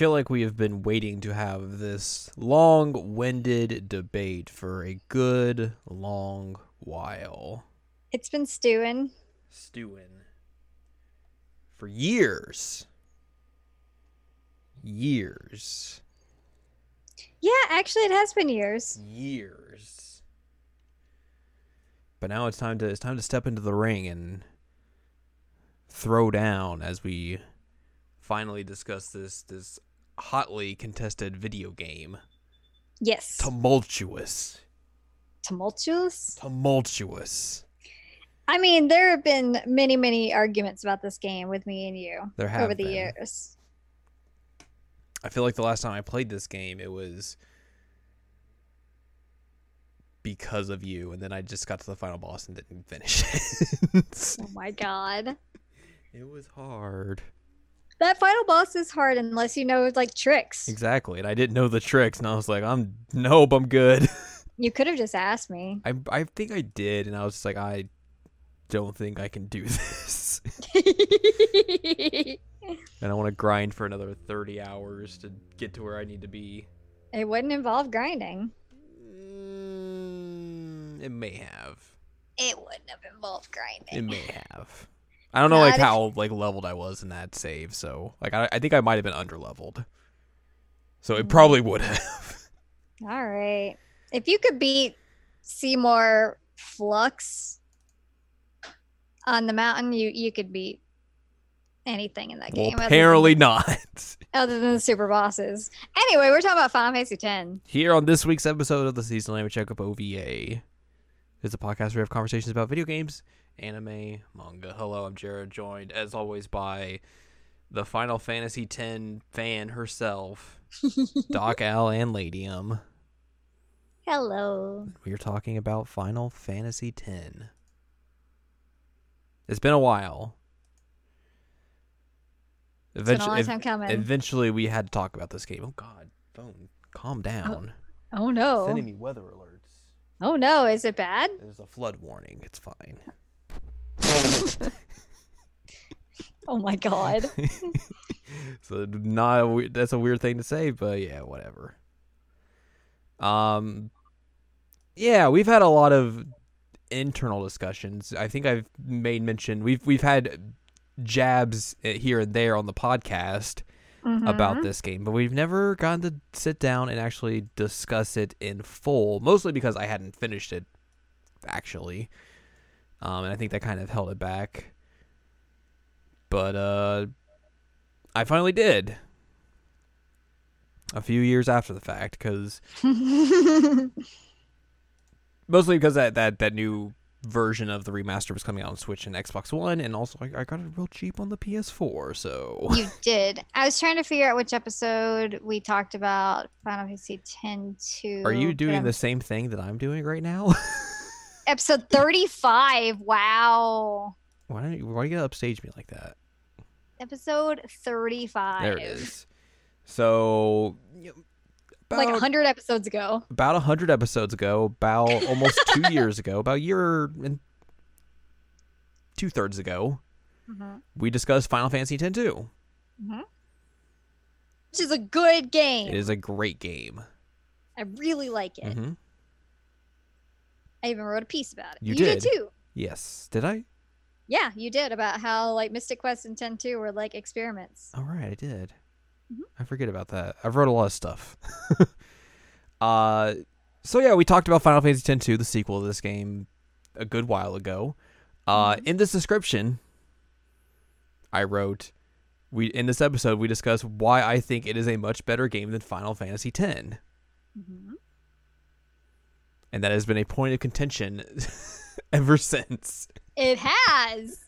I feel like we have been waiting to have this long winded debate for a good long while. It's been stewing. Stewing. For years. Years. Yeah, actually, it has been years. Years. But now it's time to it's time to step into the ring and throw down as we finally discuss this this hotly contested video game. Yes. Tumultuous. Tumultuous? Tumultuous. I mean, there have been many, many arguments about this game with me and you There have over the been. years. I feel like the last time I played this game, it was because of you, and then I just got to the final boss and didn't finish it. Oh my god. it was hard. That final boss is hard unless you know like tricks. Exactly, and I didn't know the tricks, and I was like, "I'm nope, I'm good." You could have just asked me. I I think I did, and I was just like, "I don't think I can do this," and I want to grind for another thirty hours to get to where I need to be. It wouldn't involve grinding. Mm, it may have. It wouldn't have involved grinding. It may have. I don't know like how like leveled I was in that save, so like I, I think I might have been under leveled. So it Mm. probably would have. All right. If you could beat Seymour Flux on the mountain, you you could beat anything in that well, game. other than- apparently not. other than the super bosses. Anyway, we're talking about Final Fantasy X. Here on this week's episode of the Season Language Checkup OVA is a podcast where we have conversations about video games, anime, manga. Hello, I'm Jared, joined as always by the Final Fantasy X fan herself, Doc Al and Ladium. Hello. We are talking about Final Fantasy X. It's been a while. It's been a Eventually, coming. eventually, we had to talk about this game. Oh God, phone, calm down. oh, oh no. Sending me weather alerts. Oh no, is it bad? There's a flood warning. It's fine. Oh my god. so not a that's a weird thing to say, but yeah, whatever. Um, yeah, we've had a lot of internal discussions. I think I've made mention we've we've had jabs eh, here and there on the podcast about Mhm. this game, but we've never gotten to sit down and actually discuss it in full. Mostly because I hadn't finished it, actually, um, and I think that kind of held it back. But uh, I finally did. A few years after the fact, because mostly because that, that that new version of the remaster was coming out on Switch and Xbox One, and also I, I got it real cheap on the PS4. So you did. I was trying to figure out which episode we talked about Final Fantasy X to. Are you doing the same thing that I'm doing right now? episode 35? Wow. why don't you, why you gotta upstage me like that? Episode 35. There it is. So about Like 100 episodes ago. about a hundred episodes ago, about almost two years ago, about a year and two thirds ago, Mhm. we discussed Final Fantasy X two. Which is a good game. It is a great game. I really like it. hmm I even wrote a piece about it. You did. did. too. Yes, did I? Yeah, you did about how like Mystic Quest and 10 2 were like experiments. All right, I did. Mhm. I forget about that. I've wrote a lot of stuff. uh, so yeah, we talked about Final Fantasy X two, the sequel to this game, a good while ago. Uh, Mhm. in this description, I wrote, we in this episode we discuss why I think it is a much better game than Final Fantasy X, Mhm. And that has been a point of contention ever since. It has.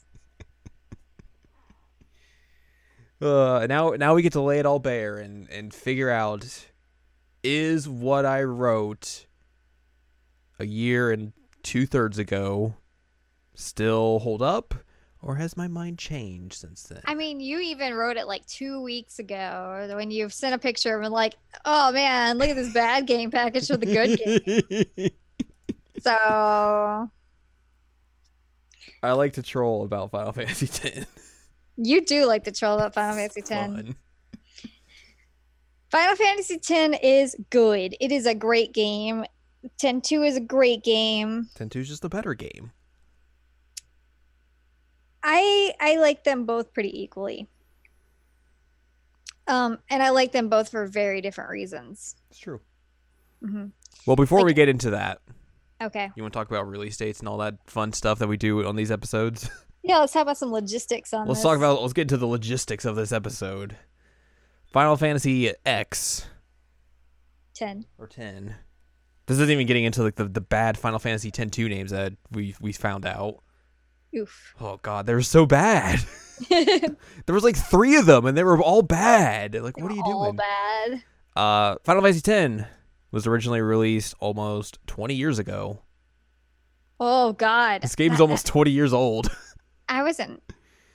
Uh, now now we get to lay it all bare and and figure out is what I wrote a year and two thirds ago still hold up, or has my mind changed since then? I mean, you even wrote it like two weeks ago when you sent a picture of it, like, oh man, look at this bad game package with the good game. So I like to troll about Final Fantasy X. you do like to troll about Final Fantasy X. Fun. Final Fantasy X is good. It is a great game. 10-2 is a great game. 10 is just a better game. I I like them both pretty equally. Um, and I like them both for very different reasons. It's true. hmm Well, before Like- we get into that, Okay. you want to talk about release dates and all that fun stuff that we do on these episodes? Yeah, let's talk about some logistics on let's this. talk about let's get into the logistics of this episode. Final Fantasy X 10. or 10. This isn't even getting into like the, the bad Final Fantasy 10 2 names that we we found out. Oof. Oh god, they were so bad. there was like 3 of them and they were all bad. Like what are you doing? All doing? bad. Uh Final Fantasy 10 was originally released almost 20 years ago. Oh God. This game's I- almost 20 years old. I wasn't.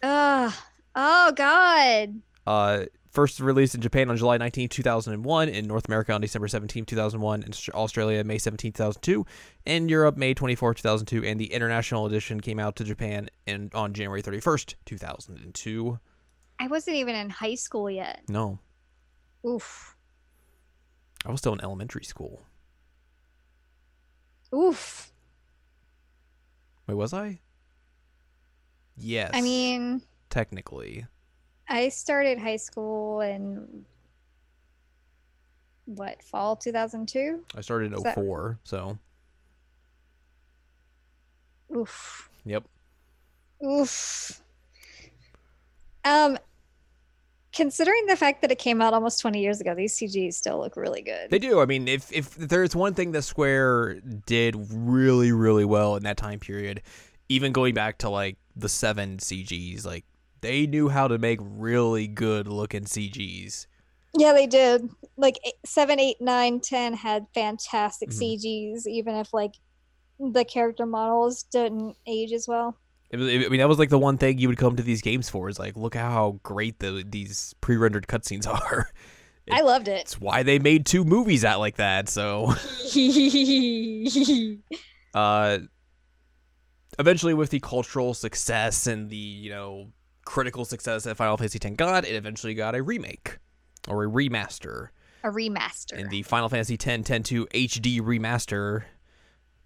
Ugh. Oh God. Uh, first released in Japan on July 19, 2001, in North America on December 17, 2001, in Australia May 17, 2002, in Europe May 24, 2002, and the international edition came out to Japan in, on January 31st, 2002. I wasn't even in high school yet. No, Oof. I was still in elementary school. Oof. Wait, was I? Yes. I mean, technically. I started high school in what fall 2002. I started in Is that- 04, so, Oof. yep. Oof. Um, considering the fact that it came out almost 20 years ago, these CGs still look really good. They do. I mean, if if there's one thing that Square did really really well in that time period, even going back to like the seven CGs, like they knew how to make really good looking CGs. yeah, they did. Like eight- seven, eight, nine, ten had fantastic Mhm. CGs, even if like the character models didn't age as well. It was, I mean, that was like the one thing you would come to these games for is like, look how great the these pre-rendered cutscenes are. It- I loved it. It's why they made two movies out like that. So, uh, eventually, with the cultural success and the you know critical success that Final Fantasy X got, it eventually got a remake or a remaster. A remaster. In the Final Fantasy X 10-2 HD remaster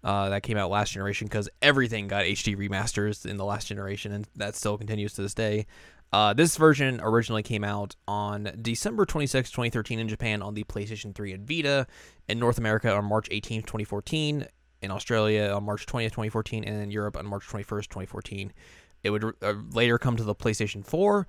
uh, that came out last generation because everything got HD remasters in the last generation, and that still continues to this day. Uh, this version originally came out on December 26, 2013 in Japan on the PlayStation 3 and Vita, in North America on March 18, 2014, in Australia on March 20th, 2014, and in Europe on March 21st, 2014. It would uh, later come to the PlayStation 4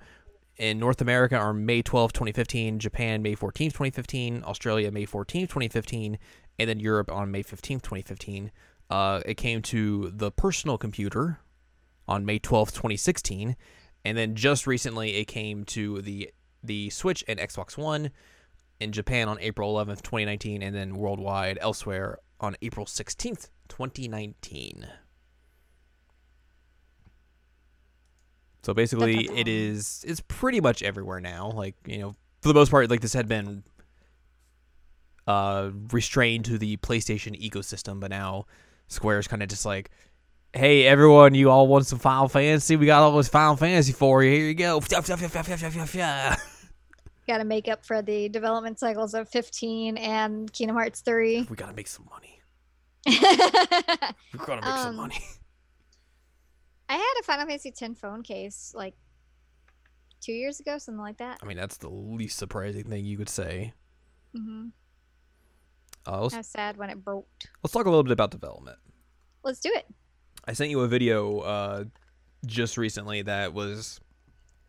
in North America on May 12, 2015, Japan May 14, 2015, Australia May 14, 2015, and then Europe on May 15, 2015. Uh, it came to the personal computer on May 12, 2016, and then just recently it came to the the Switch and Xbox One in Japan on April 11th, 2019, and then worldwide elsewhere on April 16th, 2019. So basically, it is it's pretty much everywhere now. Like you know, for the most part, like this had been uh, restrained to the PlayStation ecosystem, but now Square's kind of just like, hey, everyone, you all want some Final Fantasy? We got all this Final Fantasy for you. Here you go. Got to make up for the development cycles of 15 and Kingdom Hearts 3. We gotta make some money. We gotta make some Um, money. had a Final Fantasy 10 phone case like two years ago, something like that. I mean, that's the least surprising thing you could say. hmm Uh, let's I was sad when it broke. let's talk a little bit about development. Let's do it. I sent you a video uh, just recently that was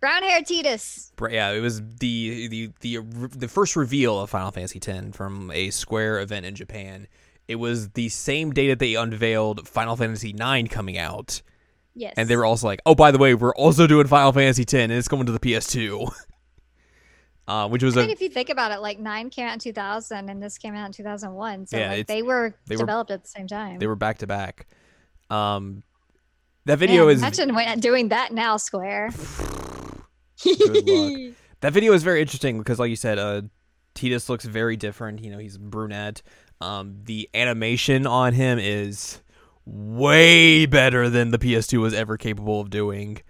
Brown hair Tidus. Yeah, it was the the the the first reveal of Final Fantasy X from a Square event in Japan. It was the same day that they unveiled Final Fantasy IX coming out, Yes. and they were also like, "Oh, by the way, we're also doing Final Fantasy X, and it's coming to the PS2." uh, which was I mean, if you think about it, like nine came out in 2000 and this came out in 2001. So Yeah, like, they were they were- developed at the same time. they were back to back. Um, that video Man, is imagine when- doing that now, Square. That video is very interesting because, like you said, uh, Tidus looks very different. You know, he's brunette. Um, the animation on him is way better than the PS2 was ever capable of doing.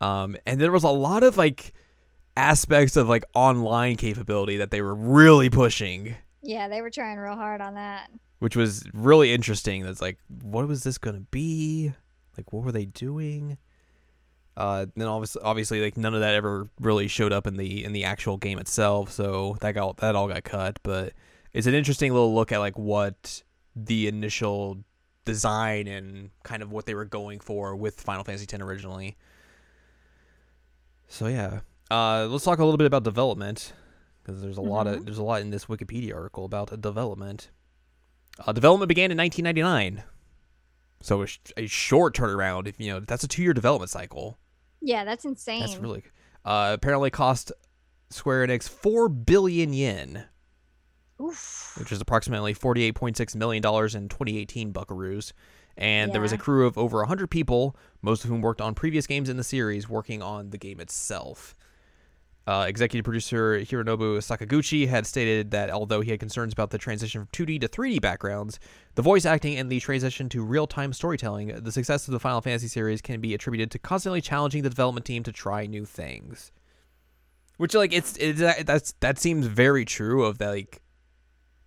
Um, and there was a lot of like aspects of like online capability that they were really pushing, Yeah, they were trying real hard on that. which was really interesting. That's like, what was this gonna be? Like, what were they doing? Uh, then obviously, obviously, like none of that ever really showed up in the in the actual game itself, so that got that all got cut. But it's an interesting little look at like what the initial design and kind of what they were going for with Final Fantasy X originally. So yeah, uh, let's talk a little bit about development because there's a lot of there's a lot in this Wikipedia article about development. Uh, development began in 1999, so a, sh- a short turnaround. If you know that's a two year development cycle. Yeah, that's insane. That's really uh, apparently cost Square Enix four billion yen, Oof. which is approximately forty eight point six million dollars in 2018 buckaroos. And there was a crew of over 100 people, most of whom worked on previous games in the series, working on the game itself. Uh, executive producer Hironobu Sakaguchi had stated that although he had concerns about the transition from 2D to 3D backgrounds, the voice acting and the transition to real time storytelling, the success of the Final Fantasy series can be attributed to constantly challenging the development team to try new things. Which, like, it's, it's that- that's that seems very true of that, like,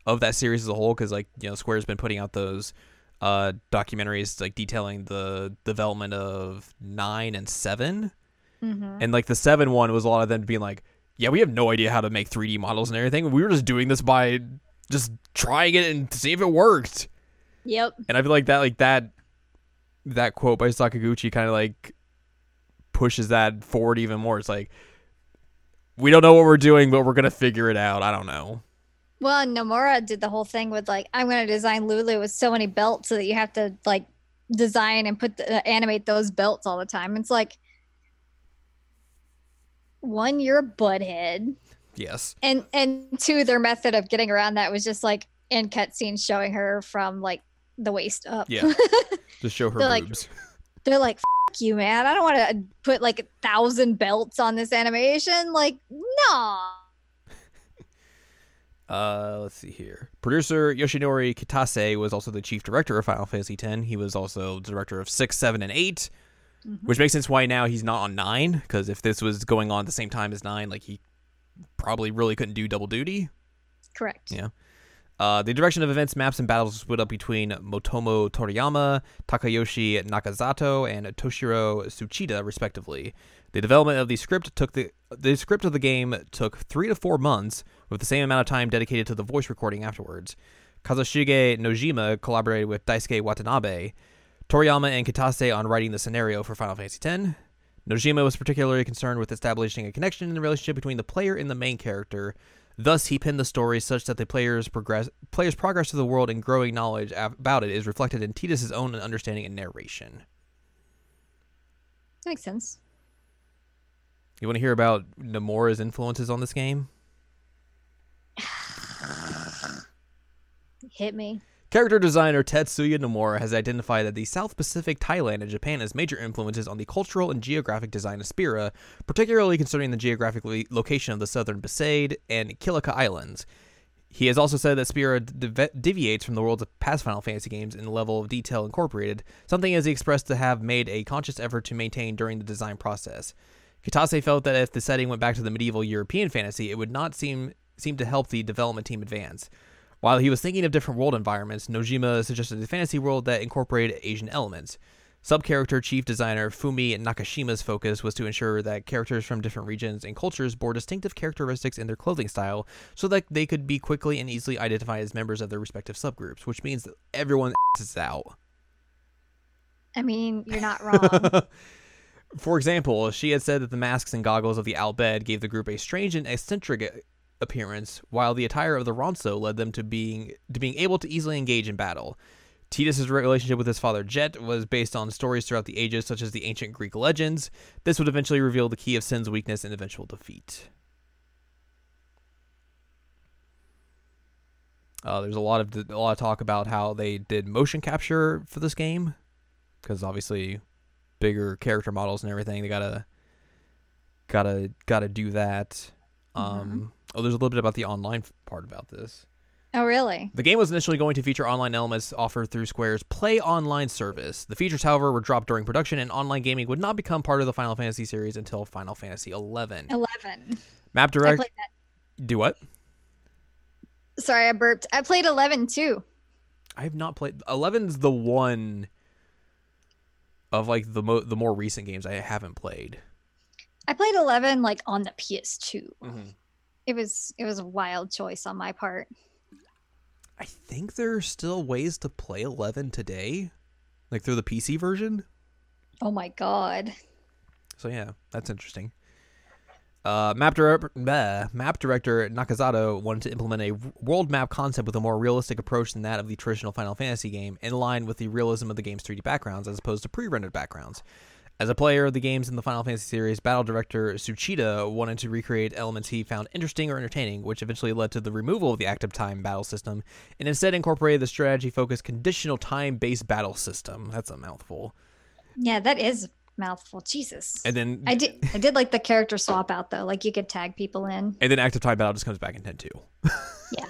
of that series as a whole, because like you know, Square's been putting out those uh documentaries like detailing the development of nine and seven. hmm And like the seven one was a lot of them being like, yeah, we have no idea how to make 3D models and everything. We were just doing this by just trying it and see if it worked. Yep. And I feel like that, like that, that quote by Sakaguchi kind of like pushes that forward even more. It's like we don't know what we're doing, but we're gonna figure it out. I don't know. Well, and Nomura did the whole thing with like, I'm going to design Lulu with so many belts so that you have to like design and put the, uh, animate those belts all the time. It's like, one, you're a butthead, Yes. and and two, their method of getting around that was just like in cutscenes showing her from like the waist up. Yeah. Just show her They're like- boobs. They're like, you, man. I don't want to put like a thousand belts on this animation. Like, no. Uh, let's see here. Producer Yoshinori Kitase was also the chief director of Final Fantasy X. He was also director of six, seven, and 8 Mhm. which makes sense why now he's not on nine. Because if this was going on at the same time as nine, like he probably really couldn't do double duty. Correct. Yeah. Uh, the direction of events, maps, and battles split up between Motomu Toriyama, Takayoshi Nakazato, and Toshiro Tsuchida, respectively. The development of the script took the the script of the game took three to four months, with the same amount of time dedicated to the voice recording afterwards. Kazushige Nojima collaborated with Daisuke Watanabe, Toriyama and Kitase on writing the scenario for Final Fantasy X. Nojima was particularly concerned with establishing a connection in the relationship between the player and the main character. Thus, he penned the story such that the player's progress player's progress through the world and growing knowledge about it is reflected in Tidus's own understanding and narration. That makes sense. You want to hear about Nomura's influences on this game? Hit me. Character designer Tetsuya Nomura has identified that the South Pacific, Thailand, and Japan as major influences on the cultural and geographic design of Spira, particularly concerning the geographic location of the southern Besaid and Kilika Islands. He has also said that Spira dev- deviates from the worlds of past Final Fantasy games in the level of detail incorporated, something as he expressed to have made a conscious effort to maintain during the design process. Kitase felt that if the setting went back to the medieval European fantasy, it would not seem seem to help the development team advance. While he was thinking of different world environments, Nojima suggested a fantasy world that incorporated Asian elements. Sub-character chief designer Fumi Nakashima's focus was to ensure that characters from different regions and cultures bore distinctive characteristics in their clothing style so that they could be quickly and easily identified as members of their respective subgroups, which means that everyone is out. I mean, you're not wrong. For example, she had said that the masks and goggles of the Al Bhed gave the group a strange and eccentric appearance, while the attire of the Ronso led them to being to being able to easily engage in battle. Tidus's relationship with his father Jecht was based on stories throughout the ages, such as the ancient Greek legends. This would eventually reveal the key of Sin's weakness and eventual defeat. Uh, there's a lot of a lot of talk about how they did motion capture for this game, because obviously bigger character models and everything. They gotta gotta gotta do that. Um, oh, there's a little bit about the online part about this. Oh, really? The game was initially going to feature online elements offered through Square's Play Online service. The features, however, were dropped during production, and online gaming would not become part of the Final Fantasy series until Final Fantasy XI. 11. Map Direct. Do what? Sorry, I burped. I played 11 too. I have not played. 11's the one of like the mo- the more recent games I haven't played. I played 11 like on the PS2. Mm-hmm. It was it was a wild choice on my part. I think there are still ways to play 11 today, like through the PC version. Oh my god. So yeah, that's interesting. Uh, map, bleh, map director Nakazato wanted to implement a world map concept with a more realistic approach than that of the traditional Final Fantasy game, in line with the realism of the game's 3D backgrounds as opposed to pre-rendered backgrounds. As a player of the games in the Final Fantasy series, battle director Tsuchida wanted to recreate elements he found interesting or entertaining, which eventually led to the removal of the active time battle system, and instead incorporated the strategy-focused conditional time-based battle system. That's a mouthful. Yeah, that is mouthful. Jesus. And then I did I did like the character swap out though. Like you could tag people in. And then active time battle just comes back in 10 2. Yeah.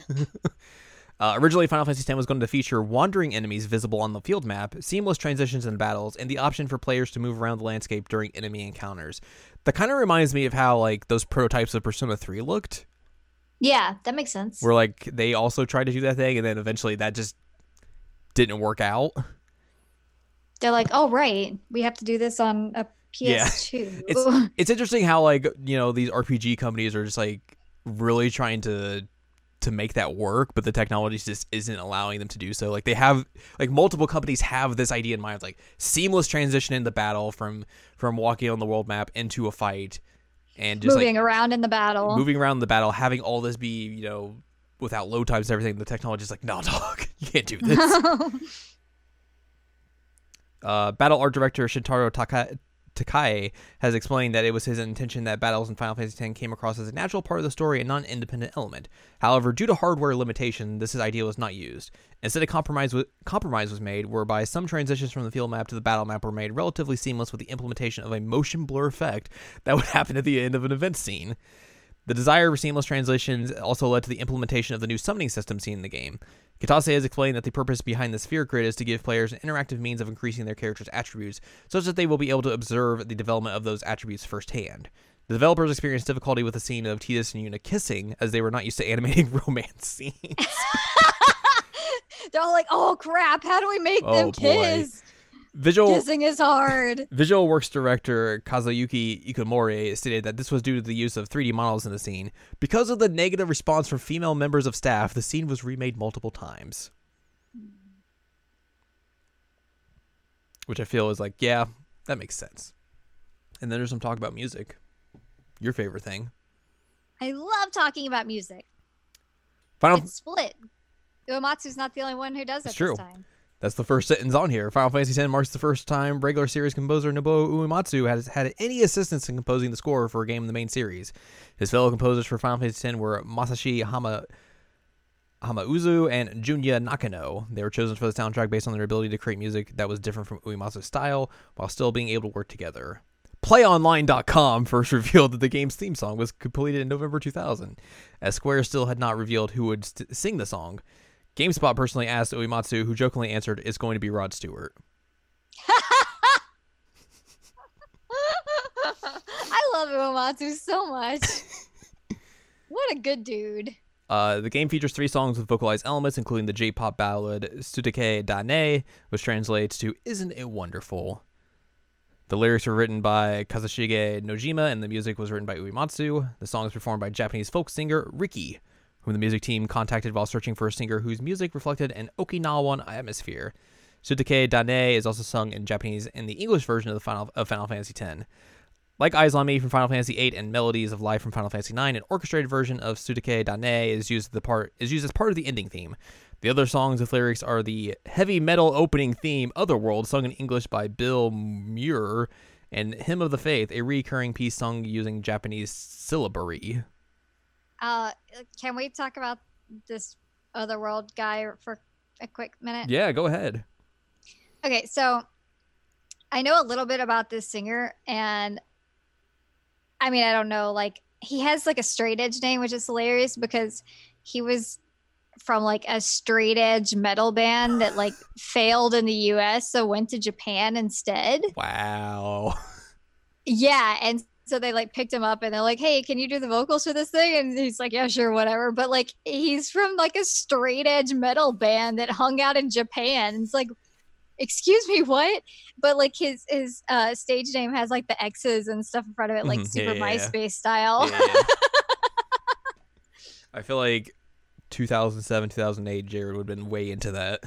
Uh, originally, Final Fantasy X was going to feature wandering enemies visible on the field map, seamless transitions in battles, and the option for players to move around the landscape during enemy encounters. That kind of reminds me of how like those prototypes of Persona 3 looked, Yeah, that makes sense. where like they also tried to do that thing, and then eventually that just didn't work out. They're like, oh right, we have to do this on a PS2. It's it's interesting how like you know these RPG companies are just like really trying to to make that work, but the technology just isn't allowing them to do so. Like they have like multiple companies have this idea in mind, like seamless transition in the battle from from walking on the world map into a fight, and just moving around in the battle. moving around the battle, having all this be you know without load times and everything. The technology is like, no, dog, you can't do this. Uh, battle art director Shintaro Taka- Takai has explained that it was his intention that battles in Final Fantasy X came across as a natural part of the story and not an independent element. However, due to hardware limitation, this idea was not used. Instead, a compromise, w- compromise was made whereby some transitions from the field map to the battle map were made relatively seamless with the implementation of a motion blur effect that would happen at the end of an event scene. The desire for seamless transitions also led to the implementation of the new summoning system seen in the game. Katase has explained that the purpose behind the sphere grid is to give players an interactive means of increasing their character's attributes, such that they will be able to observe the development of those attributes firsthand. The developers experienced difficulty with the scene of Tidus and Yuna kissing, as they were not used to animating romance scenes. They're all like, oh crap, how do we make Oh, them kiss? Visual Kissing is hard. Visual Works director Kazuyuki Ikumori stated that this was due to the use of 3D models in the scene. Because of the negative response from female members of staff, the scene was remade multiple times. Which I feel is like, yeah, that makes sense. And then there's some talk about music. Your favorite thing. I love talking about music. Final It's split. Uematsu's not the only one who does it It's true. this time. That's the first sentence on here. Final Fantasy X marks the first time regular series composer Nobuo Uematsu has had any assistance in composing the score for a game in the main series. His fellow composers for Final Fantasy X were Masashi Hama Hamauzu and Junya Nakano. They were chosen for the soundtrack based on their ability to create music that was different from Uematsu's style while still being able to work together. PlayOnline.com first revealed that the game's theme song was completed in November 2000, as Square still had not revealed who would st- sing the song. GameSpot personally asked Uematsu, who jokingly answered, "It's going to be Rod Stewart." I love Uematsu so much. what a good dude. Uh, the game features three songs with vocalized elements, including the J-pop ballad "Suteki da ne," which translates to "Isn't it wonderful?" The lyrics were written by Kazushige Nojima, and the music was written by Uematsu. The song is performed by Japanese folk singer Rikki, whom the music team contacted while searching for a singer whose music reflected an Okinawan atmosphere. Suteki da ne is also sung in Japanese in the English version of the Final of Final Fantasy X. Like Eyes on Me from Final Fantasy VIII and Melodies of Life from Final Fantasy IX, an orchestrated version of Suteki da ne is used the part is used as part of the ending theme. The other songs with lyrics are the heavy metal opening theme Otherworld, sung in English by Bill Muir, and Hymn of the Faith, a recurring piece sung using Japanese syllabary. Uh, can we talk about this otherworld guy for a quick minute? Yeah, go ahead. Okay, so I know a little bit about this singer, and I mean, I don't know, like he has like a straight edge name, which is hilarious because he was from like a straight edge metal band that like failed in the US, so went to Japan instead. Wow. Yeah, and so they like picked him up and they're like, "Hey, can you do the vocals for this thing?" And he's like, "Yeah, sure, whatever." But like, he's from like a straight edge metal band that hung out in Japan. It's like, excuse me, what? But like his his uh, stage name has like the X's and stuff in front of it, like Mhm, super yeah, yeah, yeah. MySpace style. Yeah. I feel like 2007, 2008, Jared would have been way into that.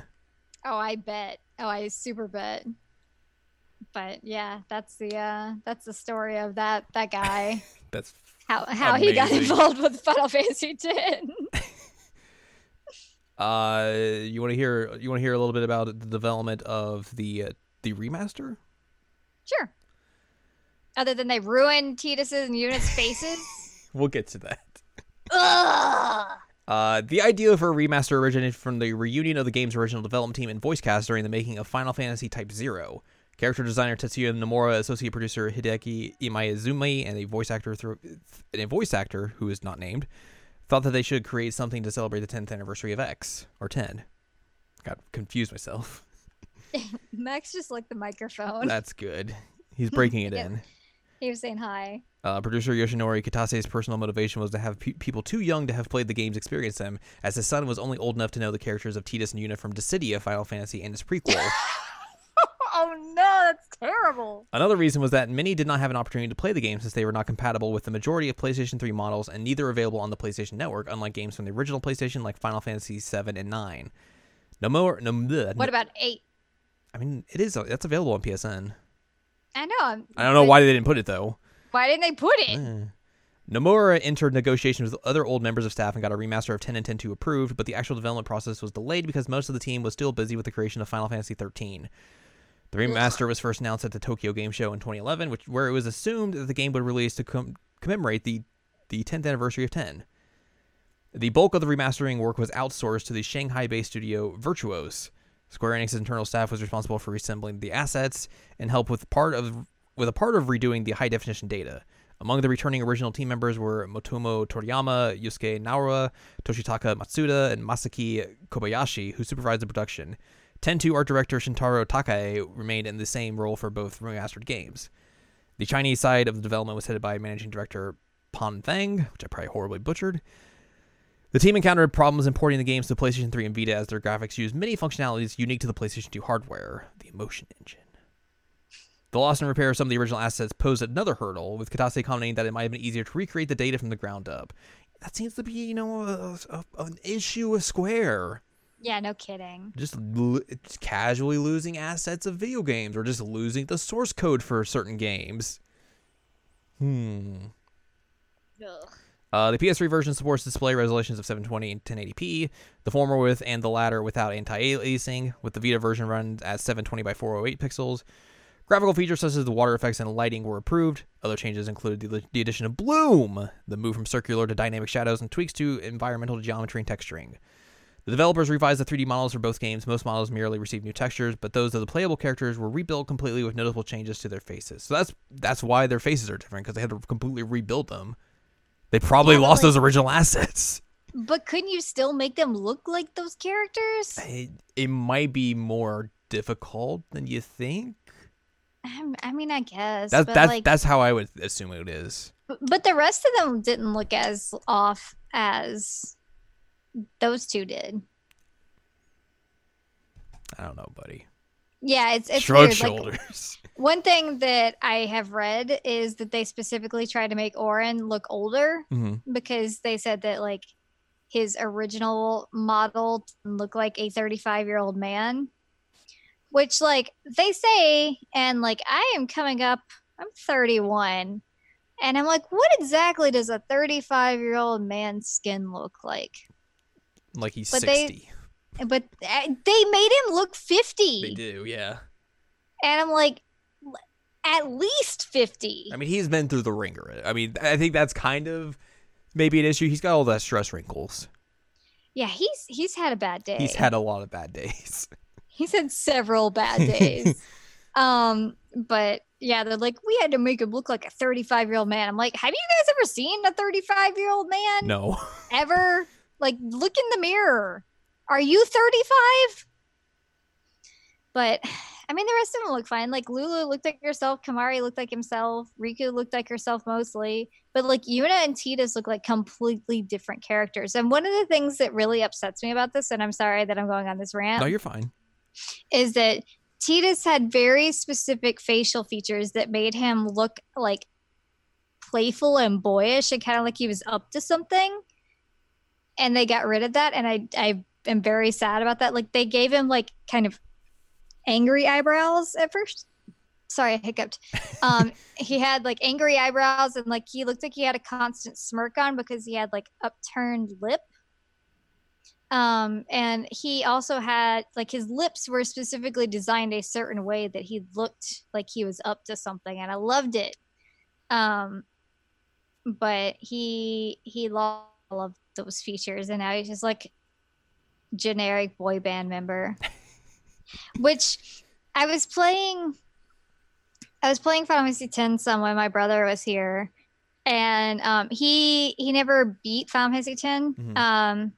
Oh, I bet. Oh, I super bet. But yeah, that's the uh that's the story of that that guy. That's How how he got involved with Final Fantasy X. uh you want to hear you want to hear a little bit about the development of the uh, the remaster? sure. Other than they ruined Tidus's and Yuna's faces. We'll get to that. Ugh. Uh, the idea for a remaster originated from the reunion of the game's original development team and voice cast during the making of Final Fantasy Type Zero. Character designer Tetsuya Nomura, associate producer Hideki Imaizumi, and a voice actor through, and a voice actor who is not named, thought that they should create something to celebrate the 10th anniversary of X or 10. Got confused myself. Max just licked the microphone. That's good. He's breaking it Yeah. in. He was saying hi. Uh, producer Yoshinori Katase's personal motivation was to have pe- people too young to have played the games experience them, as his son was only old enough to know the characters of Tidus and Yuna from Dissidia Final Fantasy and its prequel. Oh no, that's terrible. Another reason was that many did not have an opportunity to play the game since they were not compatible with the majority of PlayStation 3 models and neither available on the PlayStation Network, unlike games from the original PlayStation like Final Fantasy 7 and 9. No more. No, bleh, What about eight? I mean, it is. That's available on PSN. I know. I'm- I don't know why they didn't put it though. Why didn't they put it? Eh. Nomura entered negotiations with other old members of staff and got a remaster of 10 and 10 2 approved, but the actual development process was delayed because most of the team was still busy with the creation of Final Fantasy 13. The remaster was first announced at the Tokyo Game Show in 2011, which where it was assumed that the game would release to com- commemorate the the 10th anniversary of 10. The bulk of the remastering work was outsourced to the Shanghai-based studio Virtuos. Square Enix's internal staff was responsible for reassembling the assets and help with part of with a part of redoing the high definition data. Among the returning original team members were Motomu Toriyama, Yusuke Naora, Toshitaka Matsuda, and Masaki Kobayashi, who supervised the production. 10-2 art director Shintaro Takai remained in the same role for both remastered games. The Chinese side of the development was headed by managing director Pan Feng, which I probably horribly butchered. The team encountered problems importing the games to PlayStation 3 and Vita as their graphics used many functionalities unique to the PlayStation 2 hardware, the Emotion Engine. The loss and repair of some of the original assets posed another hurdle, with Katase commenting that it might have been easier to recreate the data from the ground up. That seems to be, you know, a, a, an issue with Square. Yeah, no kidding. Just, lo- just casually losing assets of video games, or just losing the source code for certain games. Hmm. Ugh. Uh, the PS3 version supports display resolutions of 720 and 1080p, the former with and the latter without anti-aliasing, with the Vita version run at 720 by 408 pixels. Graphical features such as the water effects and lighting were approved. Other changes included the, the addition of bloom, the move from circular to dynamic shadows, and tweaks to environmental geometry and texturing. The developers revised the 3D models for both games. Most models merely received new textures, but those of the playable characters were rebuilt completely with noticeable changes to their faces. So that's that's why their faces are different because they had to completely rebuild them. They probably Yeah, lost like- those original assets. But couldn't you still make them look like those characters? It, it might be more difficult than you think. I I mean, I guess. That's like, that's how I would assume it is. but the rest of them didn't look as off as those two did. I don't know, buddy. Yeah, it's it's Shrug weird. Like, shoulders. one thing that I have read is that they specifically tried to make Auron look older hmm because they said that like his original model looked like a 35 year old man which like they say and like i am coming up i'm 31 and i'm like what exactly does a 35 year old man's skin look like Like he's But they- sixty. but uh, they made him look 50 They do, yeah. and i'm like at least 50 I mean, he's been through the ringer. I mean, I think that's kind of maybe an issue. He's got all that stress wrinkles. yeah he's he's had a bad day He's had a lot of bad days. he's had several bad days um but yeah they're like we had to make him look like a 35 year old man i'm like have you guys ever seen a 35 year old man no. ever Like, look in the mirror. Are you 35? But I mean, the rest of them look fine. Like Lulu looked like herself. Kimahri looked like himself. Rikku looked like herself mostly. But like Yuna and Tidus look like completely different characters. And one of the things that really upsets me about this, and I'm sorry that I'm going on this rant. No, you're fine. Is that Tidus had very specific facial features that made him look like playful and boyish and kind of like he was up to something. And they got rid of that. And I, I am very sad about that. Like they gave him like kind of angry eyebrows at first. Sorry, I hiccuped. Um, he had like angry eyebrows and like he looked like he had a constant smirk on because he had like upturned lip. Um, and he also had like his lips were specifically designed a certain way that he looked like he was up to something, and I loved it. Um, but he he loved those features, and now he's just like generic boy band member. which I was playing. I was playing Final Fantasy X some when my brother was here, and um, he he never beat Final Fantasy X. Mm-hmm. Um,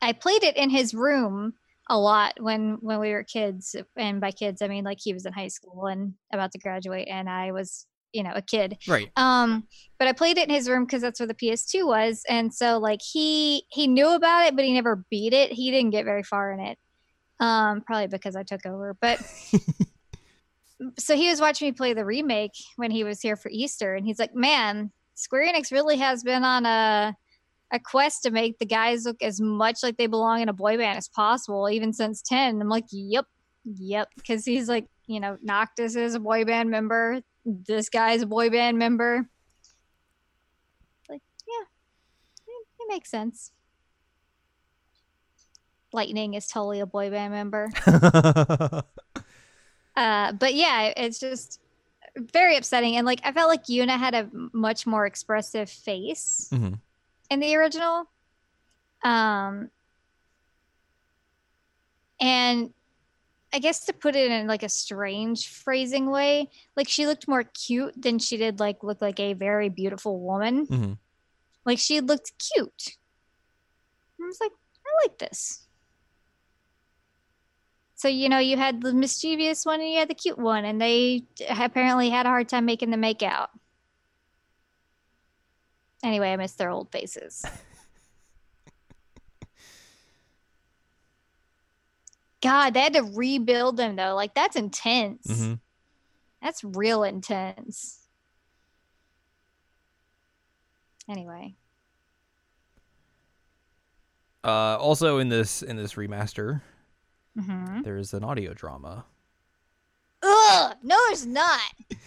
I played it in his room a lot when when we were kids, and by kids I mean like he was in high school and about to graduate, and I was you know a kid right um but i played it in his room because that's where the ps2 was and so like he he knew about it but he never beat it he didn't get very far in it um, probably because I took over. But so he was watching me play the remake when he was here for Easter, and he's like, "Man, Square Enix really has been on a a quest to make the guys look as much like they belong in a boy band as possible, even since 10. I'm like, "Yep, yep," because he's like, you know, Noctis is a boy band member. This guy's a boy band member. Like, yeah, it, it makes sense. Lightning is totally a boy band member. uh, but yeah, it's just very upsetting. And like, I felt like Yuna had a much more expressive face mm-hmm. in the original. Um, and I guess to put it in like a strange phrasing way, like she looked more cute than she did like look like a very beautiful woman. Mm-hmm. Like she looked cute. I was like, I like this. So you know, you had the mischievous one and you had the cute one, and they apparently had a hard time making the make out. Anyway, I miss their old faces. God, they had to rebuild them though. Like that's intense. Mm-hmm. That's real intense. Anyway. Uh, also in this in this remaster, mm-hmm. there's an audio drama. Ugh! No, there's not.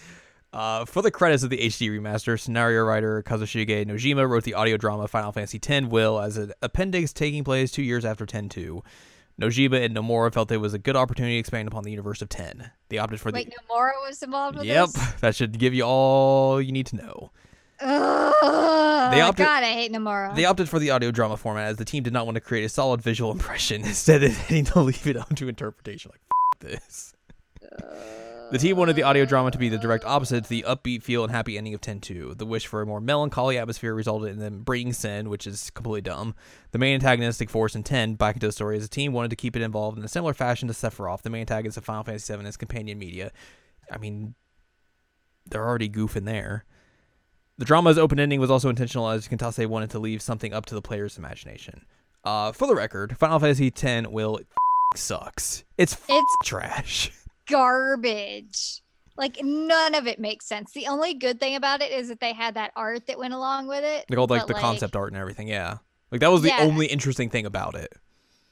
Uh, for the credits of the HD remaster, scenario writer Kazushige Nojima wrote the audio drama Final Fantasy X Will as an appendix taking place two years after 10-2. Nojima and Nomura felt it was a good opportunity to expand upon the universe of 10. They opted for Wait, the... Wait, Nomura was involved with yep, this? Yep, that should give you all you need to know. Ugh, they opted, God, I hate Nomura. They opted for the audio drama format as the team did not want to create a solid visual impression, instead of having to leave it up to interpretation. Like this. The team wanted the audio drama to be the direct opposite to the upbeat feel and happy ending of 10-2. The wish for a more melancholy atmosphere resulted in them bringing Sin, which is completely dumb, the main antagonistic force in 10, back into the story as the team wanted to keep it involved in a similar fashion to Sephiroth, the main antagonist of Final Fantasy VII and companion media. I mean, they're already goofing there. The drama's open ending was also intentional as Kantase wanted to leave something up to the player's imagination. Uh, for the record, Final Fantasy X will sucks. It's it's trash. Garbage. Like none of it makes sense. The only good thing about it is that they had that art that went along with it. They called like the like, concept art and everything. Yeah, like that was the yeah. only interesting thing about it.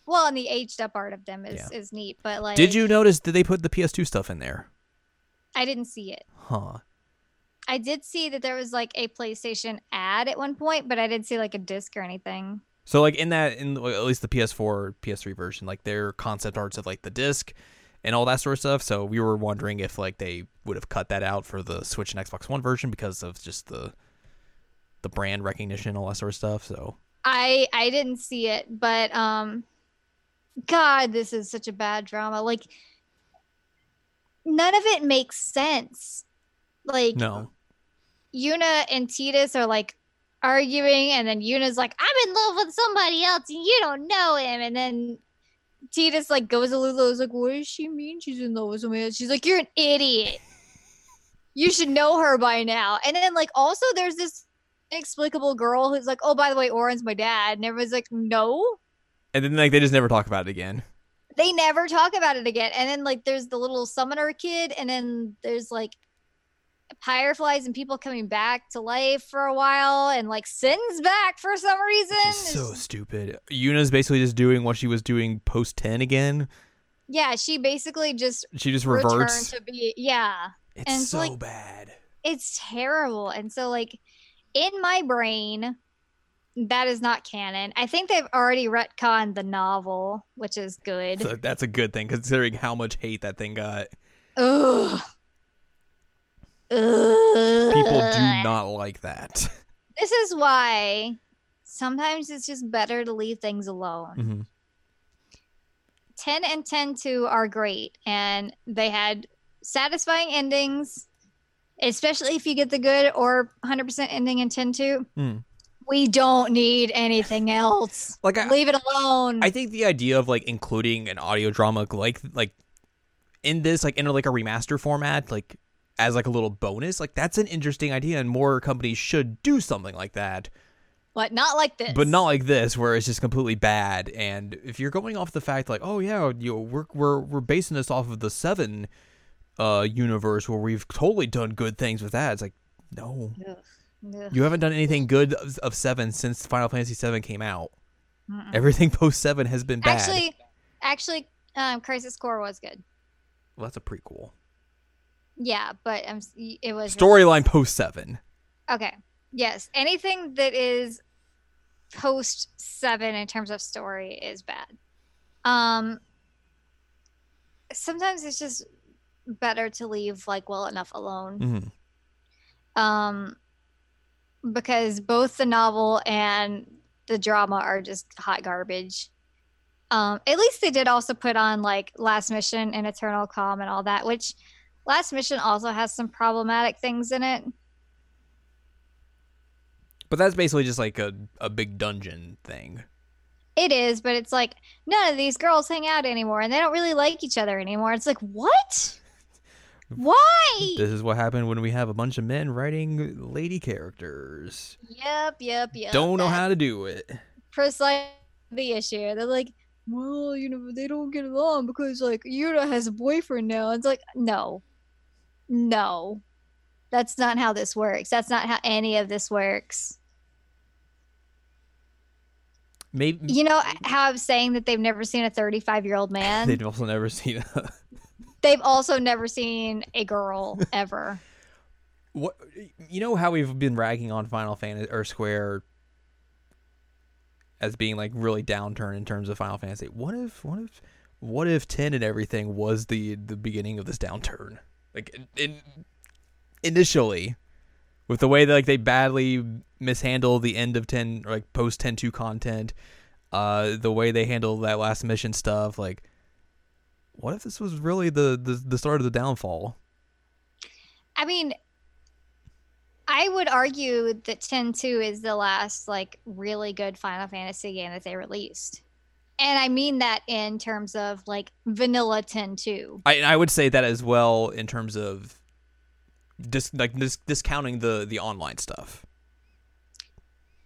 Well, and the aged up art of them is yeah. is neat. But like, did you notice? Did they put the PS2 stuff in there? I didn't see it. Huh. I did see that there was like a PlayStation ad at one point, but I didn't see like a disc or anything. So like in that, in at least the PS4, PS3 version, like their concept arts of like the disc and all that sort of stuff. So we were wondering if like they would have cut that out for the Switch and Xbox One version because of just the the brand recognition, all that sort of stuff. So I I didn't see it, but um, God, this is such a bad drama. Like none of it makes sense. Like no Yuna and Tidus are like arguing, and then Yuna's like, "I'm in love with somebody else, and you don't know him." And then Tidus like goes to Lulu's like, "What does she mean? She's in love with somebody else?" She's like, "You're an idiot. You should know her by now." And then like also there's this inexplicable girl who's like, "Oh, by the way, Auron's my dad," and everyone's like, "No." And then like they just never talk about it again. They never talk about it again. And then like there's the little summoner kid, and then there's like fireflies and people coming back to life for a while and like Sin's back for some reason. Is so stupid. Yuna's basically just doing what she was doing post 10 again. Yeah, she basically just She just reverts. to be yeah. It's and, so like, bad. It's terrible. And so like in my brain that is not canon. I think they've already retconned the novel, which is good. So that's a good thing considering how much hate that thing got. Ugh. Ugh. People do not like that. This is why sometimes it's just better to leave things alone. Mhm. 10 and 10 2 are great and they had satisfying endings especially if you get the good or 100% ending in 10 2 Mm. we don't need anything else Like I, leave it alone I think the idea of like including an audio drama like like in this like in like a remaster format like as like a little bonus like that's an interesting idea and more companies should do something like that. But not like this. But not like this where it's just completely bad and if you're going off the fact like oh yeah you know, we're we're we're basing this off of the 7 uh universe where we've totally done good things with that it's like no. Ugh. Ugh. you haven't done anything good of, of 7 since Final Fantasy 7 came out. Mm-mm. everything post 7 has been bad. Actually actually um crisis core was good. Well that's a prequel yeah but um, it was storyline post 7 Okay. Yes. Anything that is post seven in terms of story is bad. Um sometimes it's just better to leave like well enough alone. hmm Um because both the novel and the drama are just hot garbage. Um, at least they did also put on like Last Mission and Eternal Calm and all that, which Last Mission also has some problematic things in it. But that's basically just like a, a big dungeon thing. It is, but it's like none of these girls hang out anymore and they don't really like each other anymore. It's like, what? Why? This is what happened when we have a bunch of men writing lady characters. Yep, yep, yep. Don't know how to do it. Precisely the issue. They're like, well, you know, they don't get along because like Yuna has a boyfriend now. It's like, no, no, that's not how this works. That's not how any of this works. Maybe You know how I'm saying that they've never seen a 35 year old man? they've also never seen a, they've also never seen a girl ever. what. You know how we've been ragging on Final Fantasy or Square as being like really downturn in terms of Final Fantasy. What if what if what if ten and everything was the the beginning of this downturn? Like in, initially, with the way that like they badly mishandle the end of ten or like post ten two content, uh, the way they handle that last mission stuff, like. What if this was really the, the, the start of the downfall? I mean, I would argue that 10 2 is the last like really good Final Fantasy game that they released. And I mean that in terms of like vanilla 10 2. I I would say that as well in terms of dis, like dis, discounting the the online stuff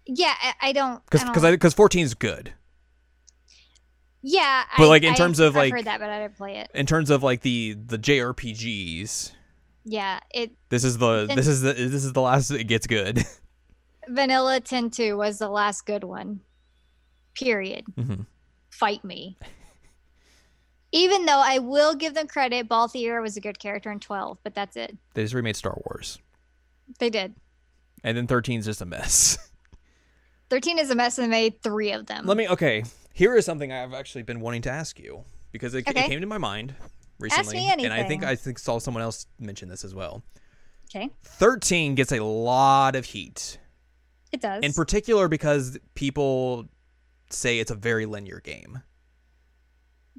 Yeah, I, I don't. because because 14 is good yeah, but, I- like, in I- terms of, I've like- heard that, but I didn't play it. in terms of like the the JRPGs. Yeah, it This is the this is the this is the last it gets good. vanilla 10 2 was the last good one. Period. Mm Mhm. Fight me. Even though I will give them credit, Balthier was a good character in 12, but that's it. They just remade Star Wars, They did. and then 13 is just a mess. 13 is a mess and they made three of them. Let me okay. Here is something I've actually been wanting to ask you because it, it came to my mind recently, and I think. I think saw someone else mention this as well. okay. 13 gets a lot of heat. It does. in particular because people say it's a very linear game.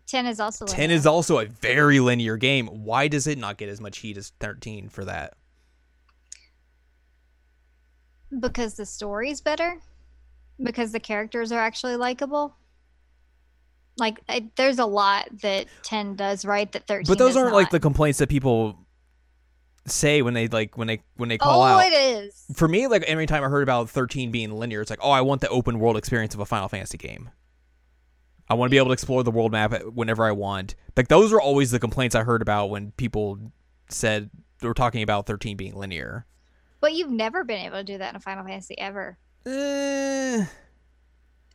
10 is also 10 linear. is also a very linear game. Why does it not get as much heat as 13 for that? because the story's better, because the characters are actually likable. Like I, there's a lot that 10 does right that 13 But those aren't like the complaints that people say when they like when they when they call Oh, out. it is. For me, like every time I heard about 13 being linear, it's like, oh, I want the open world experience of a Final Fantasy game. I want to be able to explore the world map whenever I want. Like those are always the complaints I heard about when people said they were talking about 13 being linear. But you've never been able to do that in a Final Fantasy ever. Eh,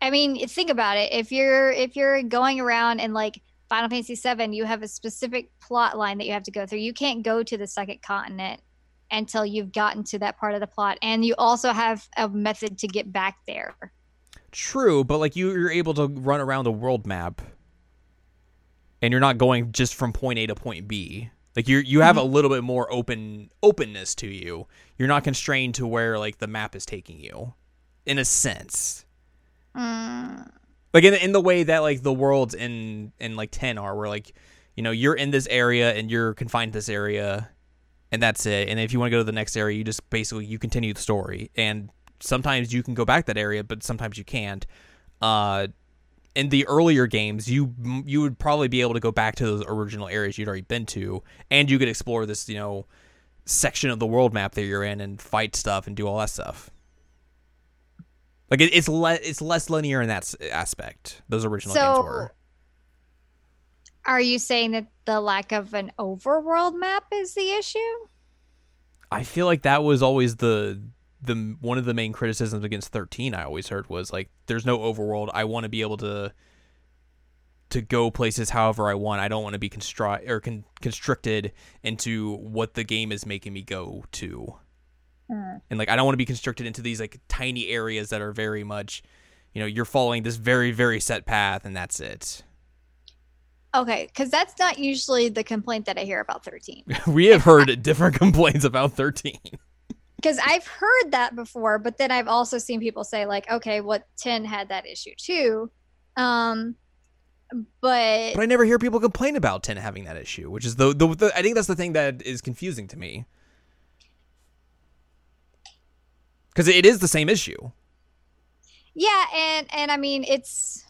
I mean, think about it. If you're if you're going around and like Final Fantasy 7, you have a specific plot line that you have to go through. You can't go to the second continent until you've gotten to that part of the plot and you also have a method to get back there. true, but like you, you're able to run around the world map, and you're not going just from point A to point B. Like you, you have a little bit more open openness to you. You're not constrained to where like the map is taking you, in a sense. Mm, like in in the way that like the worlds in in like 10 are where like you know you're in this area and you're confined to this area and that's it. And if you want to go to the next area you just basically you continue the story. And sometimes you can go back that area but sometimes you can't. Uh in the earlier games you you would probably be able to go back to those original areas you'd already been to and you could explore this you know section of the world map that you're in and fight stuff and do all that stuff like it, it's le- it's less linear in that s- aspect. Those original games So- were. Are you saying that the lack of an overworld map is the issue? I feel like that was always the the one of the main criticisms against 13 I always heard was like there's no overworld. I want to be able to to go places however I want. I don't want to be constri- or con- constricted into what the game is making me go to. And like I don't want to be constricted into these like tiny areas that are very much you know, you're following this very very set path and that's it. Okay, because that's not usually the complaint that I hear about 13. we have heard different complaints about 13. Because I've heard that before, but then I've also seen people say, like, okay, what 10 had that issue too. Um, but But I never hear people complain about 10 having that issue, which is the, the, the I think that's the thing that is confusing to me. Cuz it is the same issue. yeah, and and I mean, it's